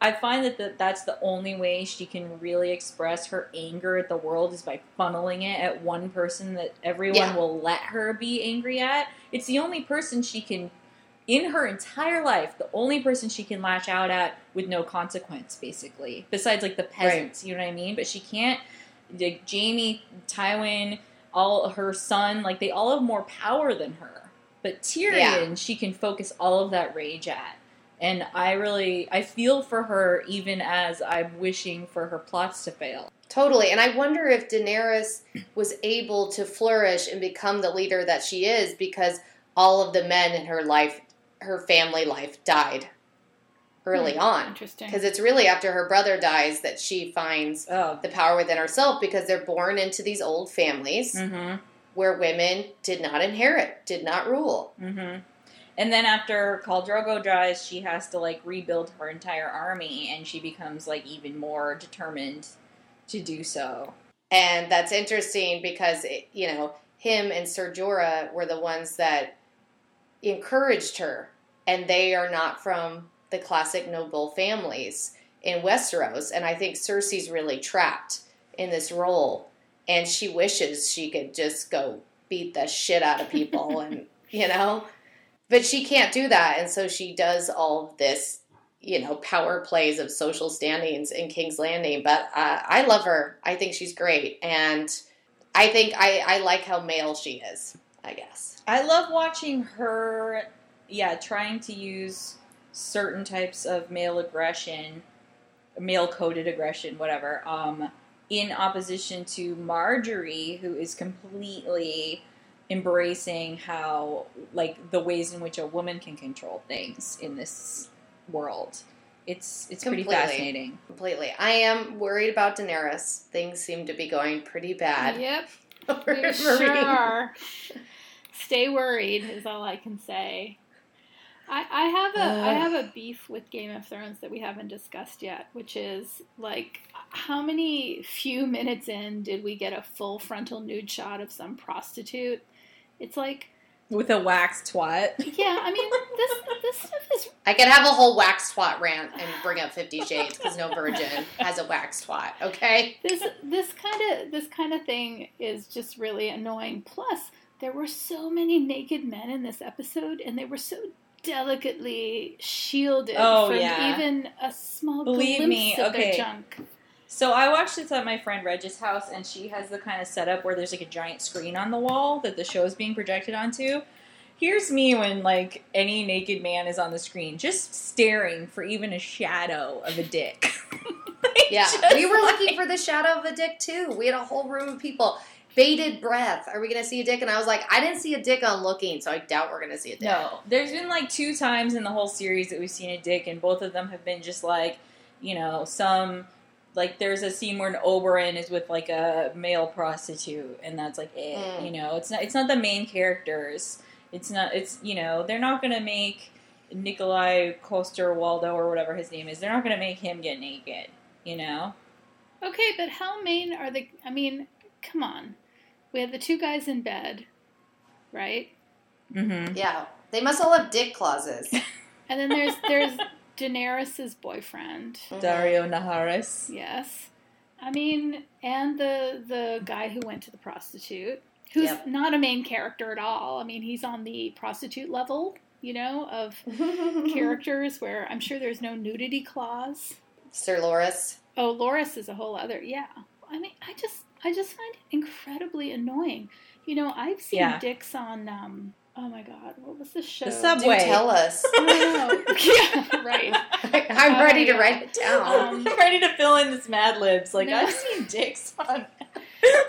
Speaker 2: I find that the, that's the only way she can really express her anger at the world is by funneling it at one person that everyone
Speaker 3: Yeah.
Speaker 2: will let her be angry at. It's the only person she can in her entire life, the only person she can lash out at with no consequence, basically, besides like the peasants, you know what I mean? But she can't. Like Jaime, Tywin, all her son, like they all have more power than her. But Tyrion,
Speaker 3: Yeah.
Speaker 2: she can focus all of that rage at. And I really, I feel for her even as I'm wishing for her plots to fail.
Speaker 3: Totally. And I wonder if Daenerys was able to flourish and become the leader that she is because all of the men in her life, her family life, died early
Speaker 1: Hmm,
Speaker 3: on.
Speaker 1: Interesting.
Speaker 3: Because it's really after her brother dies that she finds
Speaker 2: Oh,
Speaker 3: the power within herself because they're born into these old families
Speaker 2: mm-hmm.
Speaker 3: where women did not inherit, did not rule.
Speaker 2: hmm And then after Khal Drogo dies, she has to like rebuild her entire army, and she becomes like even more determined to do so.
Speaker 3: And that's interesting because, it, you know, him and Ser Jorah were the ones that encouraged her, and they are not from the classic noble families in Westeros. And I think Cersei's really trapped in this role, and she wishes she could just go beat the shit out of people, and, you know, but she can't do that. And so she does all this, you know, power plays of social standings in King's Landing. But uh, I love her. I think she's great. And I think I, I like how male she is, I guess.
Speaker 2: I love watching her, yeah, trying to use certain types of male aggression, male coded aggression, whatever, um, in opposition to Margaery, who is completely embracing how, like, the ways in which a woman can control things in this world. It's it's pretty fascinating.
Speaker 3: Completely. I am worried about Daenerys. Things seem to be going pretty bad.
Speaker 1: Yep,
Speaker 3: over
Speaker 1: we sure are. Stay worried is all I can say. I, I have a I
Speaker 3: Ugh.
Speaker 1: have a beef with Game of Thrones that we haven't discussed yet, which is like how many few minutes in did we get a full frontal nude shot of some prostitute? It's like,
Speaker 2: With a wax twat.
Speaker 1: yeah, I mean this this stuff is
Speaker 3: I could have a whole wax twat rant and bring up Fifty Shades because no virgin has a wax twat. Okay.
Speaker 1: this this kind of this kind of thing is just really annoying. Plus, there were so many naked men in this episode, and they were so delicately shielded
Speaker 2: Oh,
Speaker 1: from
Speaker 2: yeah.
Speaker 1: even a small
Speaker 2: Believe
Speaker 1: glimpse
Speaker 2: me,
Speaker 1: of
Speaker 2: okay.
Speaker 1: their junk.
Speaker 2: So I watched this at my friend Reg's house, and she has the kind of setup where there's like a giant screen on the wall that the show is being projected onto. Here's me when like any naked man is on the screen, just staring for even a shadow of a dick. Like,
Speaker 3: Yeah, we were
Speaker 2: like-
Speaker 3: looking for the shadow of a dick too. We had a whole room of people. Bated breath. Are we going to see a dick? And I was like, I didn't see a dick on looking, so I doubt we're going to see a dick.
Speaker 2: No, there's been like two times in the whole series that we've seen a dick, and both of them have been just like, you know, some like there's a scene where an Oberyn is with like a male prostitute, and that's like it.
Speaker 3: Mm.
Speaker 2: You know, it's not it's not the main characters. It's not. It's you know they're not gonna make Nikolai Coster Waldo or whatever his name is. They're not gonna make him get naked. You know.
Speaker 1: Okay, but how main are the? I mean, come on. We have the two guys in bed, right?
Speaker 2: Mm-hmm.
Speaker 3: Yeah, they must all have dick clauses.
Speaker 1: And then there's there's Daenerys's boyfriend.
Speaker 2: Daario Naharis.
Speaker 1: Yes. I mean, and the the guy who went to the prostitute, who's
Speaker 3: Yep.
Speaker 1: not a main character at all. I mean, he's on the prostitute level, you know, of characters where I'm sure there's no nudity clause.
Speaker 3: Ser Loras.
Speaker 1: Oh, Loras is a whole other. Yeah. I mean, I just I just find it incredibly annoying. You know, I've seen
Speaker 2: Yeah.
Speaker 1: dicks on um oh my god, what was the show?
Speaker 2: The
Speaker 3: Do
Speaker 2: subway.
Speaker 3: tell us.
Speaker 1: No, no. yeah, right.
Speaker 3: I'm
Speaker 1: Oh,
Speaker 3: ready to
Speaker 1: yeah.
Speaker 3: write it down.
Speaker 1: Um,
Speaker 2: I'm ready to fill in this Mad Libs. Like
Speaker 1: No.
Speaker 2: I've seen dicks on.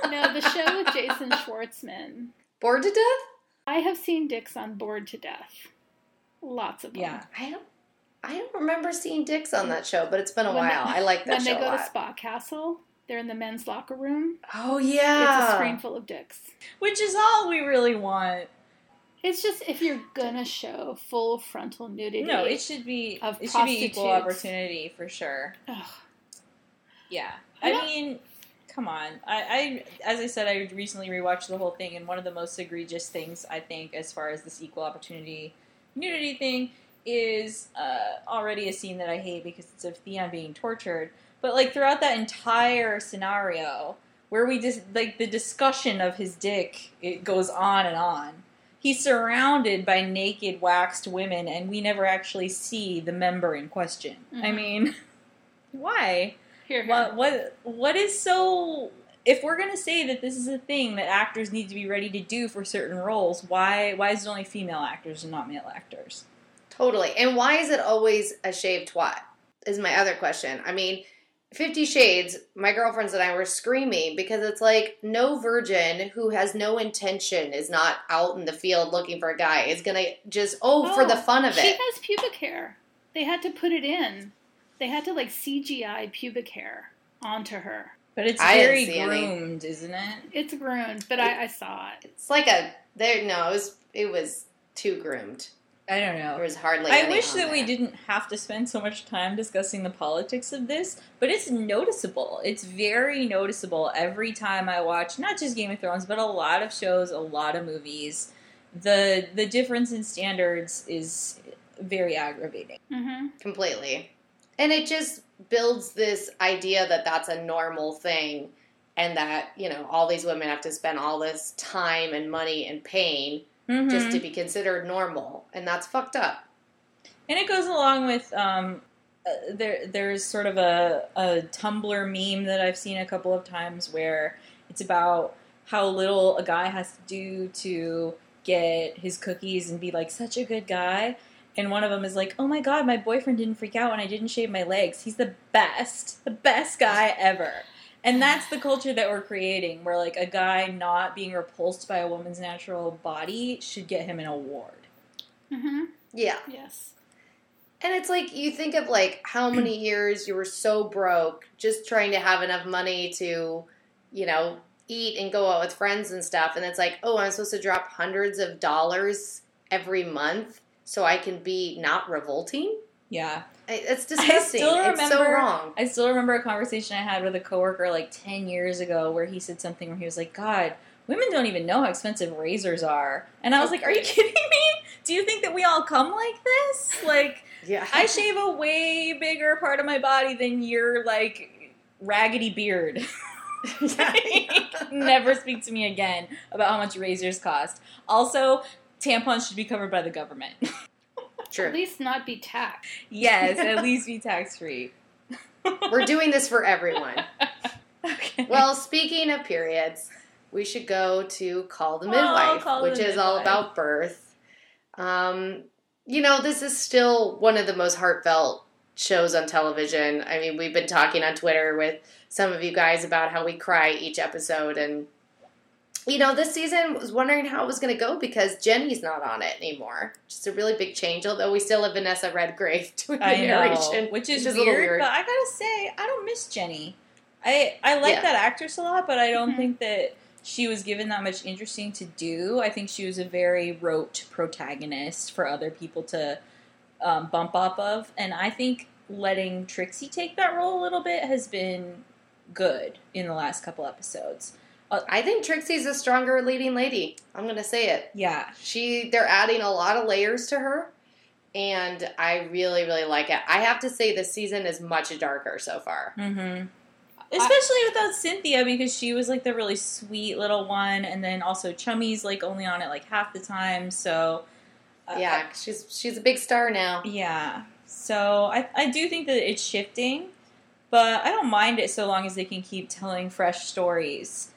Speaker 1: No, the show with Jason Schwartzman.
Speaker 3: Bored to death?
Speaker 1: I have seen dicks on Bored to Death. Lots of them.
Speaker 2: Yeah.
Speaker 3: I don't. I don't remember seeing dicks on that show, but it's been a
Speaker 1: When they-
Speaker 3: while. I like that
Speaker 1: When
Speaker 3: show
Speaker 1: they
Speaker 3: a
Speaker 1: go
Speaker 3: lot.
Speaker 1: to Spa Castle, they're in the men's locker room.
Speaker 3: oh yeah.
Speaker 1: It's a screen full of dicks.
Speaker 2: Which is all we really want.
Speaker 1: It's just if you're gonna show full frontal nudity.
Speaker 2: No, it should be
Speaker 1: Of
Speaker 2: it should be equal opportunity for sure.
Speaker 1: Ugh.
Speaker 2: Yeah.
Speaker 1: I
Speaker 2: mean, come on. I, I as I said, I recently rewatched the whole thing, and one of the most egregious things I think, as far as this equal opportunity nudity thing, is uh, already a scene that I hate because it's of Theon being tortured. But like throughout that entire scenario, where we just like the discussion of his dick, it goes on and on. He's surrounded by naked, waxed women, and we never actually see the member in question. I
Speaker 1: Mhm.
Speaker 2: mean, why?
Speaker 1: Here, here.
Speaker 2: What what what is so? If we're gonna say that this is a thing that actors need to be ready to do for certain roles, why why is it only female actors and not male actors?
Speaker 3: Totally. And why is it always a shaved twat? Is my other question. I mean, Fifty Shades, my girlfriends and I were screaming because it's like no virgin who has no intention is not out in the field looking for a guy is gonna just oh, for the fun of
Speaker 1: She
Speaker 3: it.
Speaker 1: She has pubic hair. They had to put it in. They had to like CGI pubic hair onto her.
Speaker 2: But it's
Speaker 3: I
Speaker 2: very
Speaker 3: see any.
Speaker 2: groomed, isn't it?
Speaker 1: It's groomed, but I, I saw it.
Speaker 3: It's like a there. No, it was it was too groomed.
Speaker 2: I don't
Speaker 3: There
Speaker 2: know.
Speaker 3: was hardly.
Speaker 2: I
Speaker 3: any
Speaker 2: wish
Speaker 3: on
Speaker 2: that we didn't have to spend so much time discussing the politics of this, but it's noticeable. It's very noticeable every time I watch not just Game of Thrones, but a lot of shows, a lot of movies. The the difference in standards is very aggravating.
Speaker 1: Mm-hmm.
Speaker 3: completely, and it just builds this idea that that's a normal thing, and that you know all these women have to spend all this time and money and pain just
Speaker 2: Mhm.
Speaker 3: to be considered normal, and that's fucked up.
Speaker 2: And it goes along with um, uh, there. There's sort of a, a Tumblr meme that I've seen a couple of times where it's about how little a guy has to do to get his cookies and be like such a good guy. And one of them is like, "Oh my god, my boyfriend didn't freak out when I didn't shave my legs. He's the best, the best guy ever." And that's the culture that we're creating, where like a guy not being repulsed by a woman's natural body should get him an award.
Speaker 1: Mm-hmm.
Speaker 3: Yeah.
Speaker 1: Yes.
Speaker 3: And it's like you think of like how many years you were so broke just trying to have enough money to, you know, eat and go out with friends and stuff. And it's like, oh, I'm supposed to drop hundreds of dollars every month so I can be not revolting.
Speaker 2: Yeah.
Speaker 3: I- It's disgusting.
Speaker 2: still
Speaker 3: it's so wrong.
Speaker 2: I still remember a conversation I had with a coworker like 10 years ago where he said something where he was like, God, women don't even know how expensive razors are. And I was like, Are you kidding me? Do you think that we all come like this? Like,
Speaker 3: Yeah.
Speaker 2: I shave a way bigger part of my body than your like raggedy beard. Never speak to me again about how much razors cost. Also, tampons should be covered by the government.
Speaker 1: At least not be taxed.
Speaker 2: yes, at least be tax free.
Speaker 3: We're doing this for everyone.
Speaker 2: Okay.
Speaker 3: Well, speaking of periods, we should go to Call the
Speaker 2: Oh,
Speaker 3: Midwife,
Speaker 2: Call the
Speaker 3: which is all about birth. Um, you know, this is still one of the most heartfelt shows on television. I mean, we've been talking on Twitter with some of you guys about how we cry each episode and you know, this season was wondering how it was going to go because Jenny's not on it anymore. Just a really big change, although we still have Vanessa Redgrave doing the
Speaker 2: I know,
Speaker 3: narration,
Speaker 2: which is,
Speaker 3: a little
Speaker 2: weird, But I gotta say, I don't miss Jenny. I I like
Speaker 3: Yeah.
Speaker 2: that actress a lot, but I don't
Speaker 1: Mhm.
Speaker 2: think that she was given that much interesting to do. I think she was a very rote protagonist for other people to um, bump off of, and I think letting Trixie take that role a little bit has been good in the last couple episodes.
Speaker 3: I think Trixie's a stronger leading lady. I'm going to say it.
Speaker 2: Yeah,
Speaker 3: She they're adding a lot of layers to her and I really really like it. I have to say this season is much darker so far.
Speaker 2: Mm-hmm. Especially without Cynthia because she was like the really sweet little one, and then also Chummy's like only on it like half the time. So uh,
Speaker 3: yeah, she's she's a big star now.
Speaker 2: yeah. So I I do think that it's shifting, but I don't mind it so long as they can keep telling fresh stories.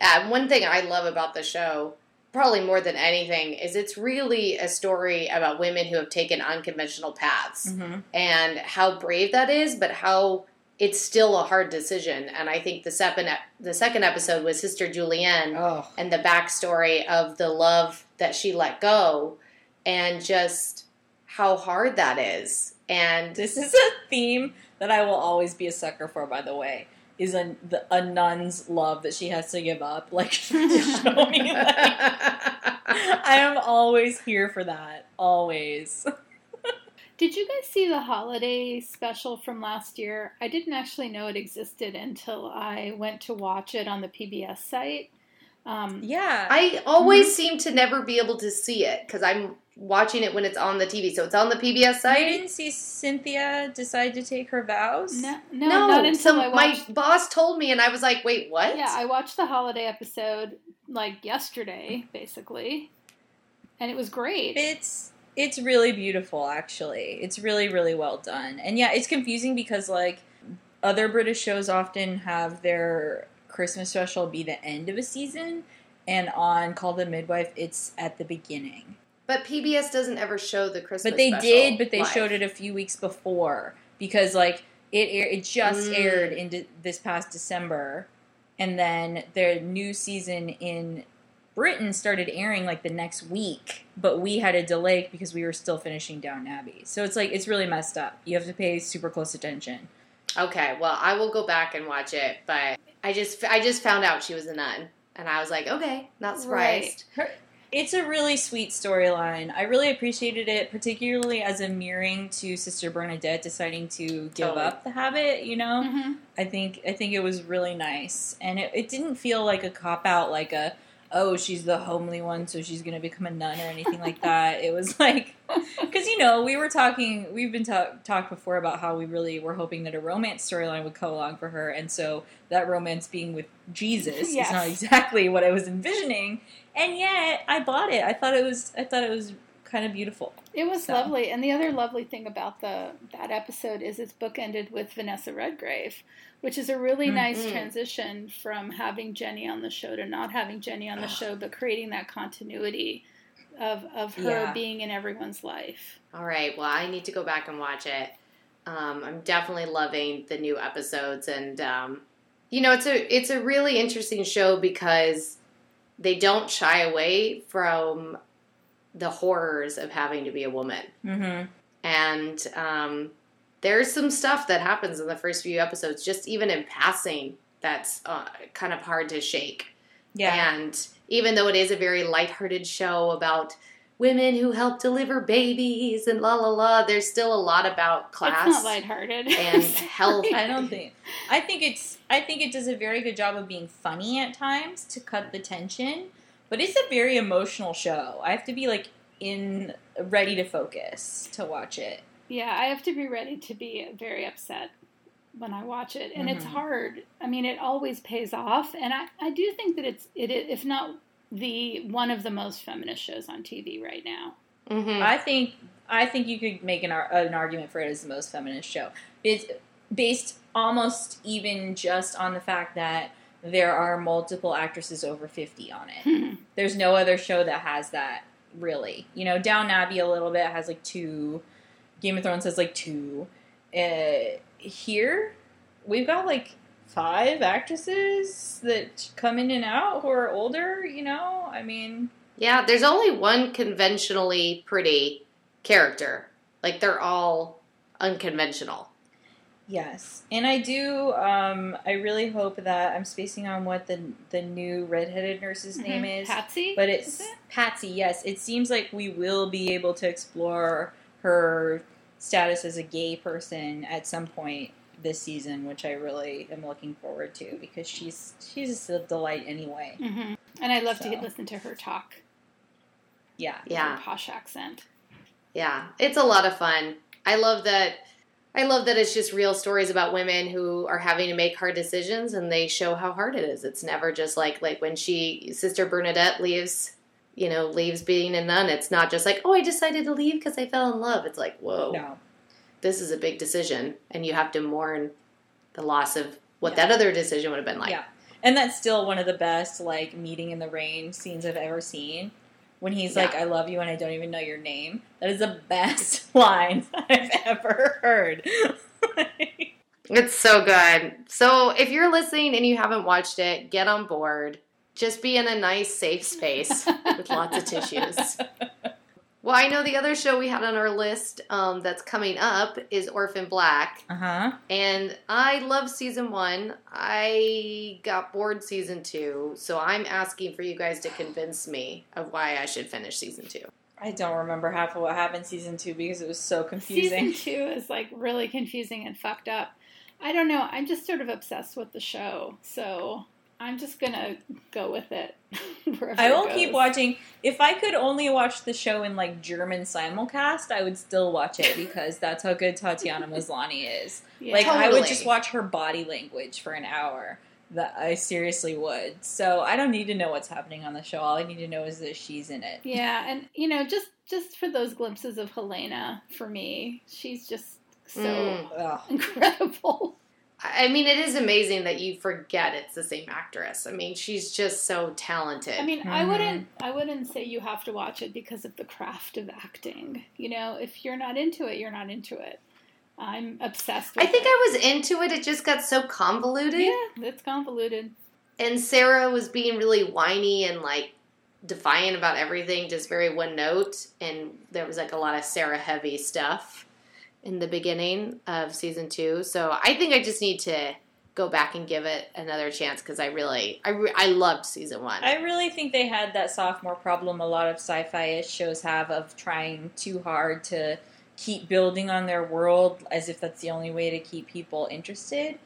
Speaker 3: Yeah, one thing I love about the show, probably more than anything, is it's really a story about women who have taken unconventional paths
Speaker 2: Mm-hmm.
Speaker 3: and how brave that is, but how it's still a hard decision. And I think the second the second episode was Sister Julienne.
Speaker 2: Oh,
Speaker 3: and the backstory of the love that she let go and just how hard that is. And
Speaker 2: this is a theme that I will always be a sucker for. By the way. Is a, the, a nun's love that she has to give up, like show me, like, I am always here for that. Always.
Speaker 1: Did you guys see the holiday special from last year? I didn't actually know it existed until I went to watch it on the PBS site. Um,
Speaker 2: Yeah.
Speaker 3: I always seem to never be able to see it because I'm watching it when it's on the TV. So it's on the PBS
Speaker 2: I
Speaker 3: site.
Speaker 2: didn't see Cynthia decide to take her vows.
Speaker 1: no, no, not until
Speaker 3: so
Speaker 1: I
Speaker 3: my boss told me, and I was like, "Wait, what?"
Speaker 1: Yeah, I watched the holiday episode like yesterday, basically, and it was great.
Speaker 2: It's it's really beautiful actually. It's really really well done. And yeah, it's confusing because like other British shows often have their Christmas special be the end of a season and on Call the Midwife it's at the beginning.
Speaker 3: But PBS doesn't ever show the Christmas.
Speaker 2: But they did, but they
Speaker 3: live.
Speaker 2: showed it a few weeks before because like it it just
Speaker 3: Mm.
Speaker 2: aired in de- this past December, and then their new season in Britain started airing like the next week, but we had a delay because we were still finishing Downton Abbey. So it's like it's really messed up. You have to pay super close attention.
Speaker 3: Okay, well, I will go back and watch it, but I just I just found out she was a nun, and I was like, okay, not surprised.
Speaker 2: Her, it's a really sweet storyline. I really appreciated it, particularly as a mirroring to Sister Bernadette deciding to give
Speaker 3: Totally.
Speaker 2: up the habit. You know.
Speaker 1: Mhm.
Speaker 2: I think I think it was really nice, and it, it didn't feel like a cop out, like a oh she's the homely one, so she's gonna become a nun or anything like that. It was like because you know we were talking, we've been ta- talked before about how we really were hoping that a romance storyline would come along for her, and so that romance being with Jesus
Speaker 1: Yes.
Speaker 2: is not exactly what I was envisioning, and yet I bought it. I thought it was I thought it was kind of beautiful.
Speaker 1: It was
Speaker 2: So.
Speaker 1: lovely, and the other lovely thing about the that episode is it's bookended with Vanessa Redgrave, which is a really
Speaker 2: Mm.
Speaker 1: nice transition from having Jenny on the show to not having Jenny on the show, but creating that continuity of of her
Speaker 2: Yeah.
Speaker 1: being in everyone's life.
Speaker 3: All right, well, I need to go back and watch it. Um, I'm definitely loving the new episodes, and um, you know, it's a it's a really interesting show because they don't shy away from the horrors of having to be a woman.
Speaker 2: Mm-hmm.
Speaker 3: and um, there's some stuff that happens in the first few episodes, just even in passing, that's uh, kind of hard to shake.
Speaker 2: Yeah.
Speaker 3: And even though it is a very lighthearted show about women who help deliver babies and la la la. There's still a lot about class
Speaker 1: It's not lighthearted.
Speaker 3: and health.
Speaker 2: I don't think. I think it's. I think it does a very good job of being funny at times to cut the tension, but it's a very emotional show. I have to be like in ready to focus to watch it.
Speaker 1: Yeah, I have to be ready to be very upset when I watch it, and it's
Speaker 2: Mhm.
Speaker 1: hard. I mean, it always pays off, and I, I do think that it's it if not the one of the most feminist shows on TV right now.
Speaker 3: Mhm.
Speaker 2: I think. I think you could make an, an argument for it as the most feminist show. It's based almost even just on the fact that there are multiple actresses over fifty on it.
Speaker 1: Hmm.
Speaker 2: There's no other show that has that really. You know, Downton Abbey a little bit has like two. Game of Thrones has like two. Uh, here, we've got like five actresses that come in and out who are older. You know, I mean,
Speaker 3: Yeah, there's only one conventionally pretty character. Like they're all unconventional.
Speaker 2: Yes, and I do. Um, I really hope that I'm spacing on what the the new redheaded nurse's name
Speaker 1: Mhm.
Speaker 2: is.
Speaker 1: Patsy,
Speaker 2: But
Speaker 1: is
Speaker 2: it's
Speaker 1: it?
Speaker 2: Patsy, yes. It seems like we will be able to explore her status as a gay person at some point this season, which I really am looking forward to because she's she's just a delight anyway.
Speaker 1: Mhm. And I love
Speaker 2: So.
Speaker 1: to listen to her talk.
Speaker 2: Yeah.
Speaker 3: Yeah.
Speaker 1: her posh accent.
Speaker 3: Yeah, it's a lot of fun. I love that. I love that it's just real stories about women who are having to make hard decisions, and they show how hard it is. It's never just like like when she Sister Bernadette leaves, you know, leaves being a nun. It's not just like oh, I decided to leave because I fell in love. It's like whoa,
Speaker 2: No.
Speaker 3: this is a big decision, and you have to mourn the loss of what
Speaker 2: Yeah.
Speaker 3: that other decision would have been like.
Speaker 2: Yeah. And that's still one of the best like meeting in the rain scenes I've ever seen. When he's
Speaker 3: Yeah.
Speaker 2: like, I love you and I don't even know your name. That is the best line I've ever heard.
Speaker 3: It's so good. So if you're listening and you haven't watched it, get on board. Just be in a nice, safe space with lots of tissues. Well, I know the other show we had on our list um, that's coming up is Orphan Black,
Speaker 2: uh huh.
Speaker 3: and I love season one. I got bored season two, so I'm asking for you guys to convince me of why I should finish season two.
Speaker 2: I don't remember half of what happened season two because it was so confusing.
Speaker 1: Season two is like really confusing and fucked up. I don't know. I'm just sort of obsessed with the show, so I'm just gonna go with it.
Speaker 2: I will
Speaker 1: it
Speaker 2: keep watching. If I could only watch the show in like German simulcast, I would still watch it because that's how good Tatiana Maslany is.
Speaker 1: Yeah.
Speaker 2: Like I would just watch her body language for an hour. That I seriously would. So I don't need to know what's happening on the show. All I need to know is that she's in it.
Speaker 1: Yeah, and you know, just just for those glimpses of Helena, for me, she's just so
Speaker 3: Mm.
Speaker 1: Incredible.
Speaker 3: I I mean, it is amazing that you forget it's the same actress. I mean, she's just so talented.
Speaker 1: I mean, I
Speaker 2: Mhm.
Speaker 1: wouldn't I wouldn't say you have to watch it because of the craft of acting. You know, if you're not into it, you're not into it. I'm obsessed with
Speaker 3: I think
Speaker 1: it.
Speaker 3: I was into it. It just got so convoluted.
Speaker 1: Yeah, it's convoluted.
Speaker 3: And Sarah was being really whiny and like defiant about everything, just very one note. And there was like a lot of Sarah heavy stuff in the beginning of season two. So I think I just need to go back and give it another chance because I really, I, re- I loved season one.
Speaker 2: I really think they had that sophomore problem a lot of sci-fi-ish shows have of trying too hard to keep building on their world as if that's the only way to keep people interested.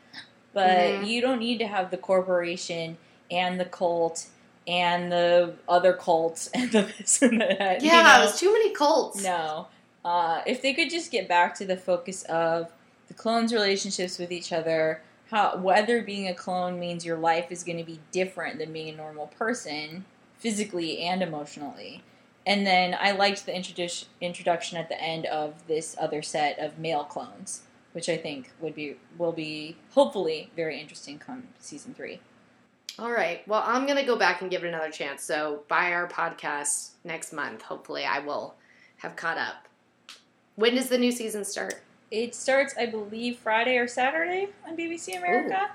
Speaker 2: But
Speaker 3: Mhm.
Speaker 2: you don't need to have the corporation and the cult and the other cults and the this and that. you
Speaker 3: yeah,
Speaker 2: know?
Speaker 3: it was too many cults.
Speaker 2: No. Uh, if they could just get back to the focus of the clones' relationships with each other, how whether being a clone means your life is going to be different than being a normal person, physically and emotionally. And then I liked the introdu- introduction at the end of this other set of male clones, which I think would be will be hopefully very interesting come season three.
Speaker 3: All right. Well, I'm going to go back and give it another chance. So, by our podcast next month, hopefully, I will have caught up. When does the new season start?
Speaker 2: It starts, I believe, Friday or Saturday on BBC America.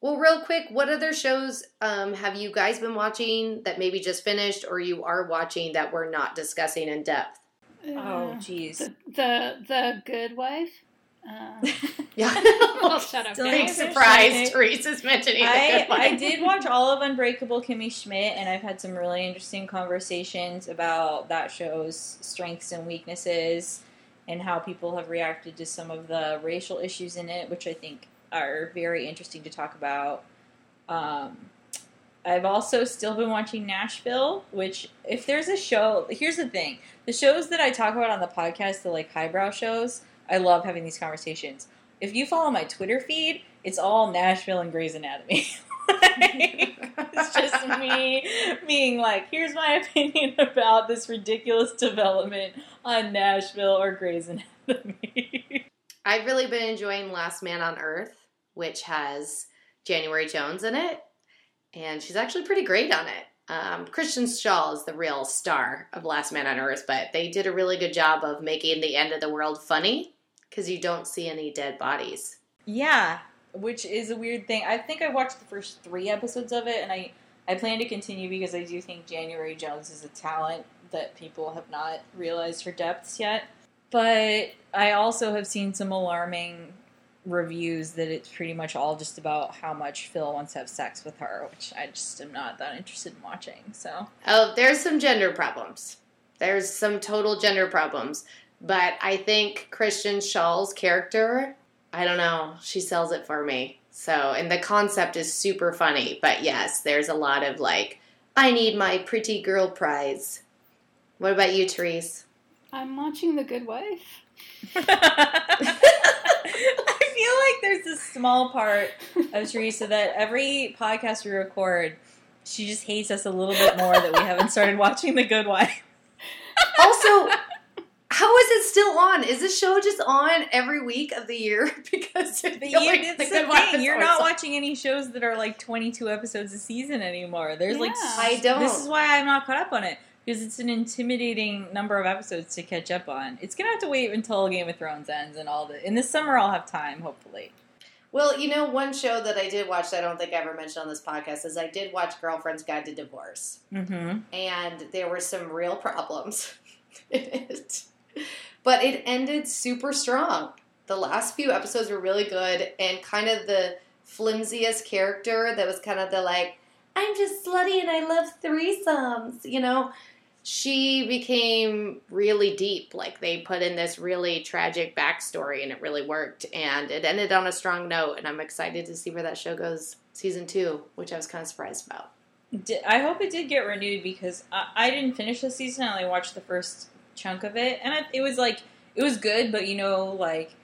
Speaker 3: Well, real quick, what other shows um, have you guys been watching that maybe just finished or you are watching that we're not discussing in depth?
Speaker 2: Oh,
Speaker 1: Uh,
Speaker 2: jeez.
Speaker 1: the, the the Good Wife. Uh,
Speaker 3: Yeah.
Speaker 1: well, shut up.
Speaker 2: Still
Speaker 1: Dan.
Speaker 3: Big
Speaker 2: haven't
Speaker 3: surprise,
Speaker 2: finished it.
Speaker 3: Teresa's mentioning the
Speaker 2: I,
Speaker 3: good one.
Speaker 2: I did watch all of Unbreakable Kimmy Schmidt, and I've had some really interesting conversations about that show's strengths and weaknesses, and how people have reacted to some of the racial issues in it, which I think are very interesting to talk about. Um, I've also still been watching Nashville, which if there's a show, here's the thing: the shows that I talk about on the podcast, the like highbrow shows, I love having these conversations. If you follow my Twitter feed, it's all Nashville and Grey's Anatomy. It's just me being like, here's my opinion about this ridiculous development on Nashville or Grey's Anatomy.
Speaker 3: I've really been enjoying Last Man on Earth, which has January Jones in it, and she's actually pretty great on it. Um, Kristen Schaal is the real star of Last Man on Earth, but they did a really good job of making the end of the world funny because you don't see any dead bodies.
Speaker 2: yeah, which is a weird thing. I think I watched the first three episodes of it, and I, I plan to continue because I do think January Jones is a talent that people have not realized her depths yet. But I also have seen some alarming reviews that it's pretty much all just about how much Phil wants to have sex with her, which I just am not that interested in watching. So
Speaker 3: Oh, there's some gender problems. There's some total gender problems. But I think Kristen Schaal's character, I don't know, she sells it for me. So, and the concept is super funny. But yes, there's a lot of like, I need my pretty girl prize. What about you, Therese?
Speaker 1: I'm watching The Good Wife.
Speaker 2: I feel like there's a small part of Teresa that every podcast we record, she just hates us a little bit more that we haven't started watching The Good Wife.
Speaker 3: Also, how is it still on? Is this show just on every week of the year? because I
Speaker 2: But
Speaker 3: feel
Speaker 2: you,
Speaker 3: like
Speaker 2: it's
Speaker 3: The
Speaker 2: the
Speaker 3: Good Wife
Speaker 2: thing.
Speaker 3: is
Speaker 2: You're not watching any shows that are like 22 episodes a season anymore. There's like
Speaker 3: I don't.
Speaker 2: This is why I'm not caught up on it because it's an intimidating number of episodes to catch up on. It's gonna have to wait until Game of Thrones ends and all the. In the summer, I'll have time, hopefully.
Speaker 3: Well, you know, one show that I did watch that I don't think I ever mentioned on this podcast is I did watch Girlfriend's Guide to Divorce.
Speaker 2: Mm-hmm.
Speaker 3: And there were some real problems in it. But it ended super strong. The last few episodes were really good and kind of the flimsiest character that was kind of the like, I'm just slutty and I love threesomes, you know? She became really deep. Like they put in this really tragic backstory and it really worked. And it ended on a strong note. And I'm excited to see where that show goes season two, which I was kind of surprised about.
Speaker 2: I hope it did get renewed because I, I didn't finish the season. I only watched the first chunk of it, and I, it was like it was good, but you know, like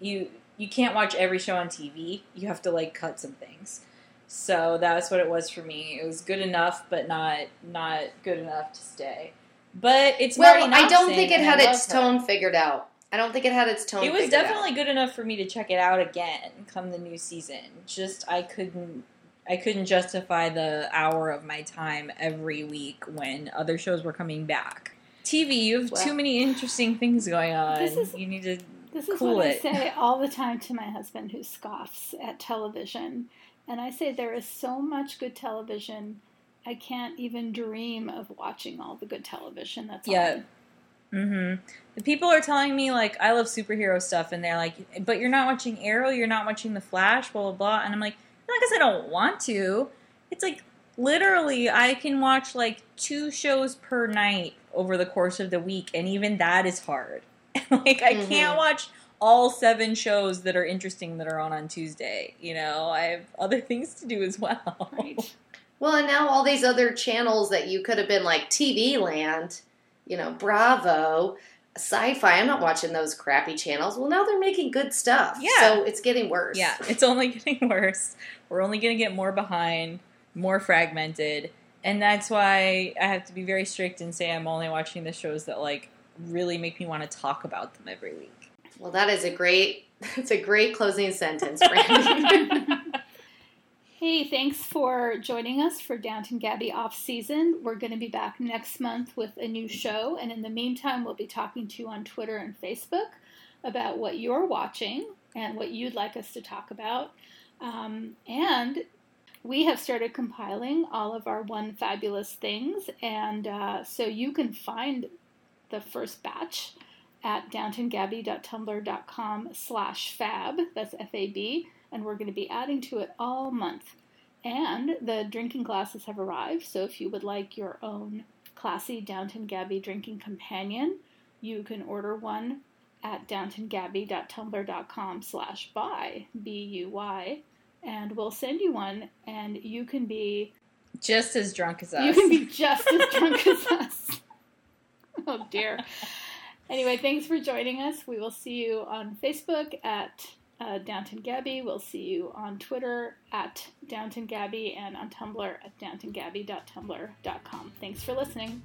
Speaker 2: you you can't watch every show on TV. You have to like cut some things. So that's what it was for me. It was good enough, but not not good enough to stay. But it's
Speaker 3: Well, I don't think it had its
Speaker 2: her.
Speaker 3: tone figured out. I don't think it had its tone.
Speaker 2: It was
Speaker 3: figured out.
Speaker 2: definitely good enough for me to check it out again come the new season. Just I couldn't I couldn't justify the hour of my time every week when other shows were coming back. TV, you have
Speaker 3: Well-
Speaker 2: too many interesting things going on.
Speaker 1: This is-
Speaker 2: you need to
Speaker 1: This is
Speaker 2: Cool
Speaker 1: what
Speaker 2: it.
Speaker 1: I say all the time to my husband who scoffs at television. And I say there is so much good television, I can't even dream of watching all the good television that's
Speaker 2: Yeah.
Speaker 1: on.
Speaker 2: Mm-hmm. The people are telling me like I love superhero stuff, and they're like, "But you're not watching Arrow, you're not watching The Flash, blah blah blah." And I'm like, not because I don't want to. It's like literally I can watch like two shows per night over the course of the week, and even that is hard. like I
Speaker 3: Mhm.
Speaker 2: can't watch all seven shows that are interesting that are on on Tuesday. You know, I have other things to do as well.
Speaker 1: Right.
Speaker 3: Well, and now all these other channels that you could have been like TV Land, you know, Bravo, Sci-Fi. I'm not watching those crappy channels. Well, now they're making good stuff.
Speaker 2: Yeah.
Speaker 3: So it's getting worse.
Speaker 2: Yeah, it's only getting worse. We're only going to get more behind, more fragmented, and that's why I have to be very strict and say I'm only watching the shows that like really make me want to talk about them every week.
Speaker 3: Well, that is a great. It's a great closing sentence, Brandy.
Speaker 1: Hey, thanks for joining us for Downton Gabby off season. We're going to be back next month with a new show, and in the meantime, we'll be talking to you on Twitter and Facebook about what you're watching and what you'd like us to talk about. Um, and we have started compiling all of our one fabulous things, and uh, so you can find the first batch at downtongabby.tumblr.com slash fab. That's F-A-B. And we're going to be adding to it all month. And the drinking glasses have arrived, so if you would like your own classy Downton Gabby drinking companion, you can order one at downtongabby.tumblr.com slash buy, B-U-Y, and we'll send you one, and you can be...
Speaker 2: Just as drunk as us.
Speaker 1: You can be just as drunk as us. Oh, dear. Anyway, thanks for joining us. We will see you on Facebook at uh, Downton Gabby. We'll see you on Twitter at Downton Gabby and on Tumblr at downtongabby.tumblr.com. Thanks for listening.